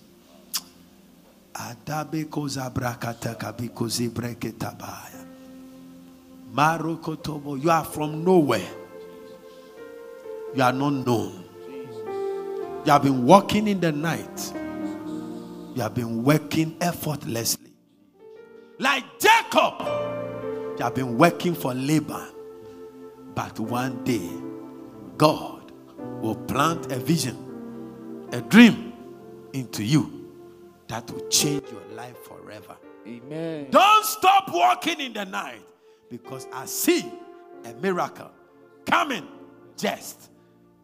Adabeko. Marokotobo. You are from nowhere. You are not known. You have been walking in the night. You have been working effortlessly. Like Jacob, you have been working for labor. But one day, God will plant a vision, a dream into you that will change your life forever. Amen. Don't stop walking in the night because I see a miracle coming just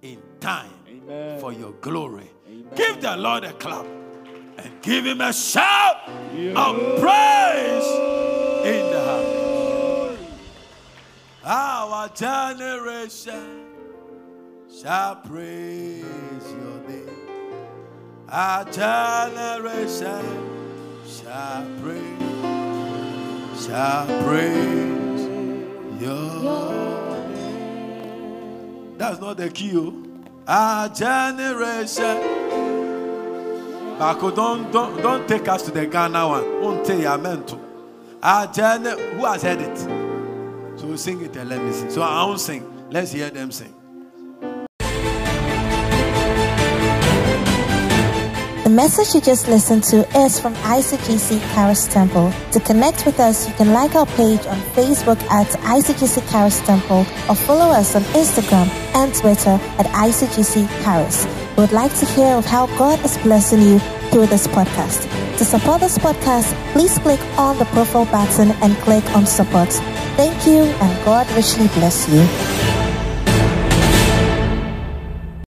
in time Amen. for your glory. Amen. Give the Lord a clap and give him a shout of praise in the house. Our generation shall praise your name. Our generation shall praise, shall praise your name. That's not the key. oh. Our generation. Marco, don't, don't, don't take us to the Ghana one. Don't say you to. Our gener- who has heard it? So sing it and let me sing. So I won't sing. Let's hear them sing. The message you just listened to is from ICGC Caris Temple. To connect with us, you can like our page on Facebook at ICGC Caris Temple or follow us on Instagram and Twitter at ICGC Caris. Would like to hear of how God is blessing you through this podcast. To support this podcast, please click on the profile button and click on support. Thank you and God richly bless you.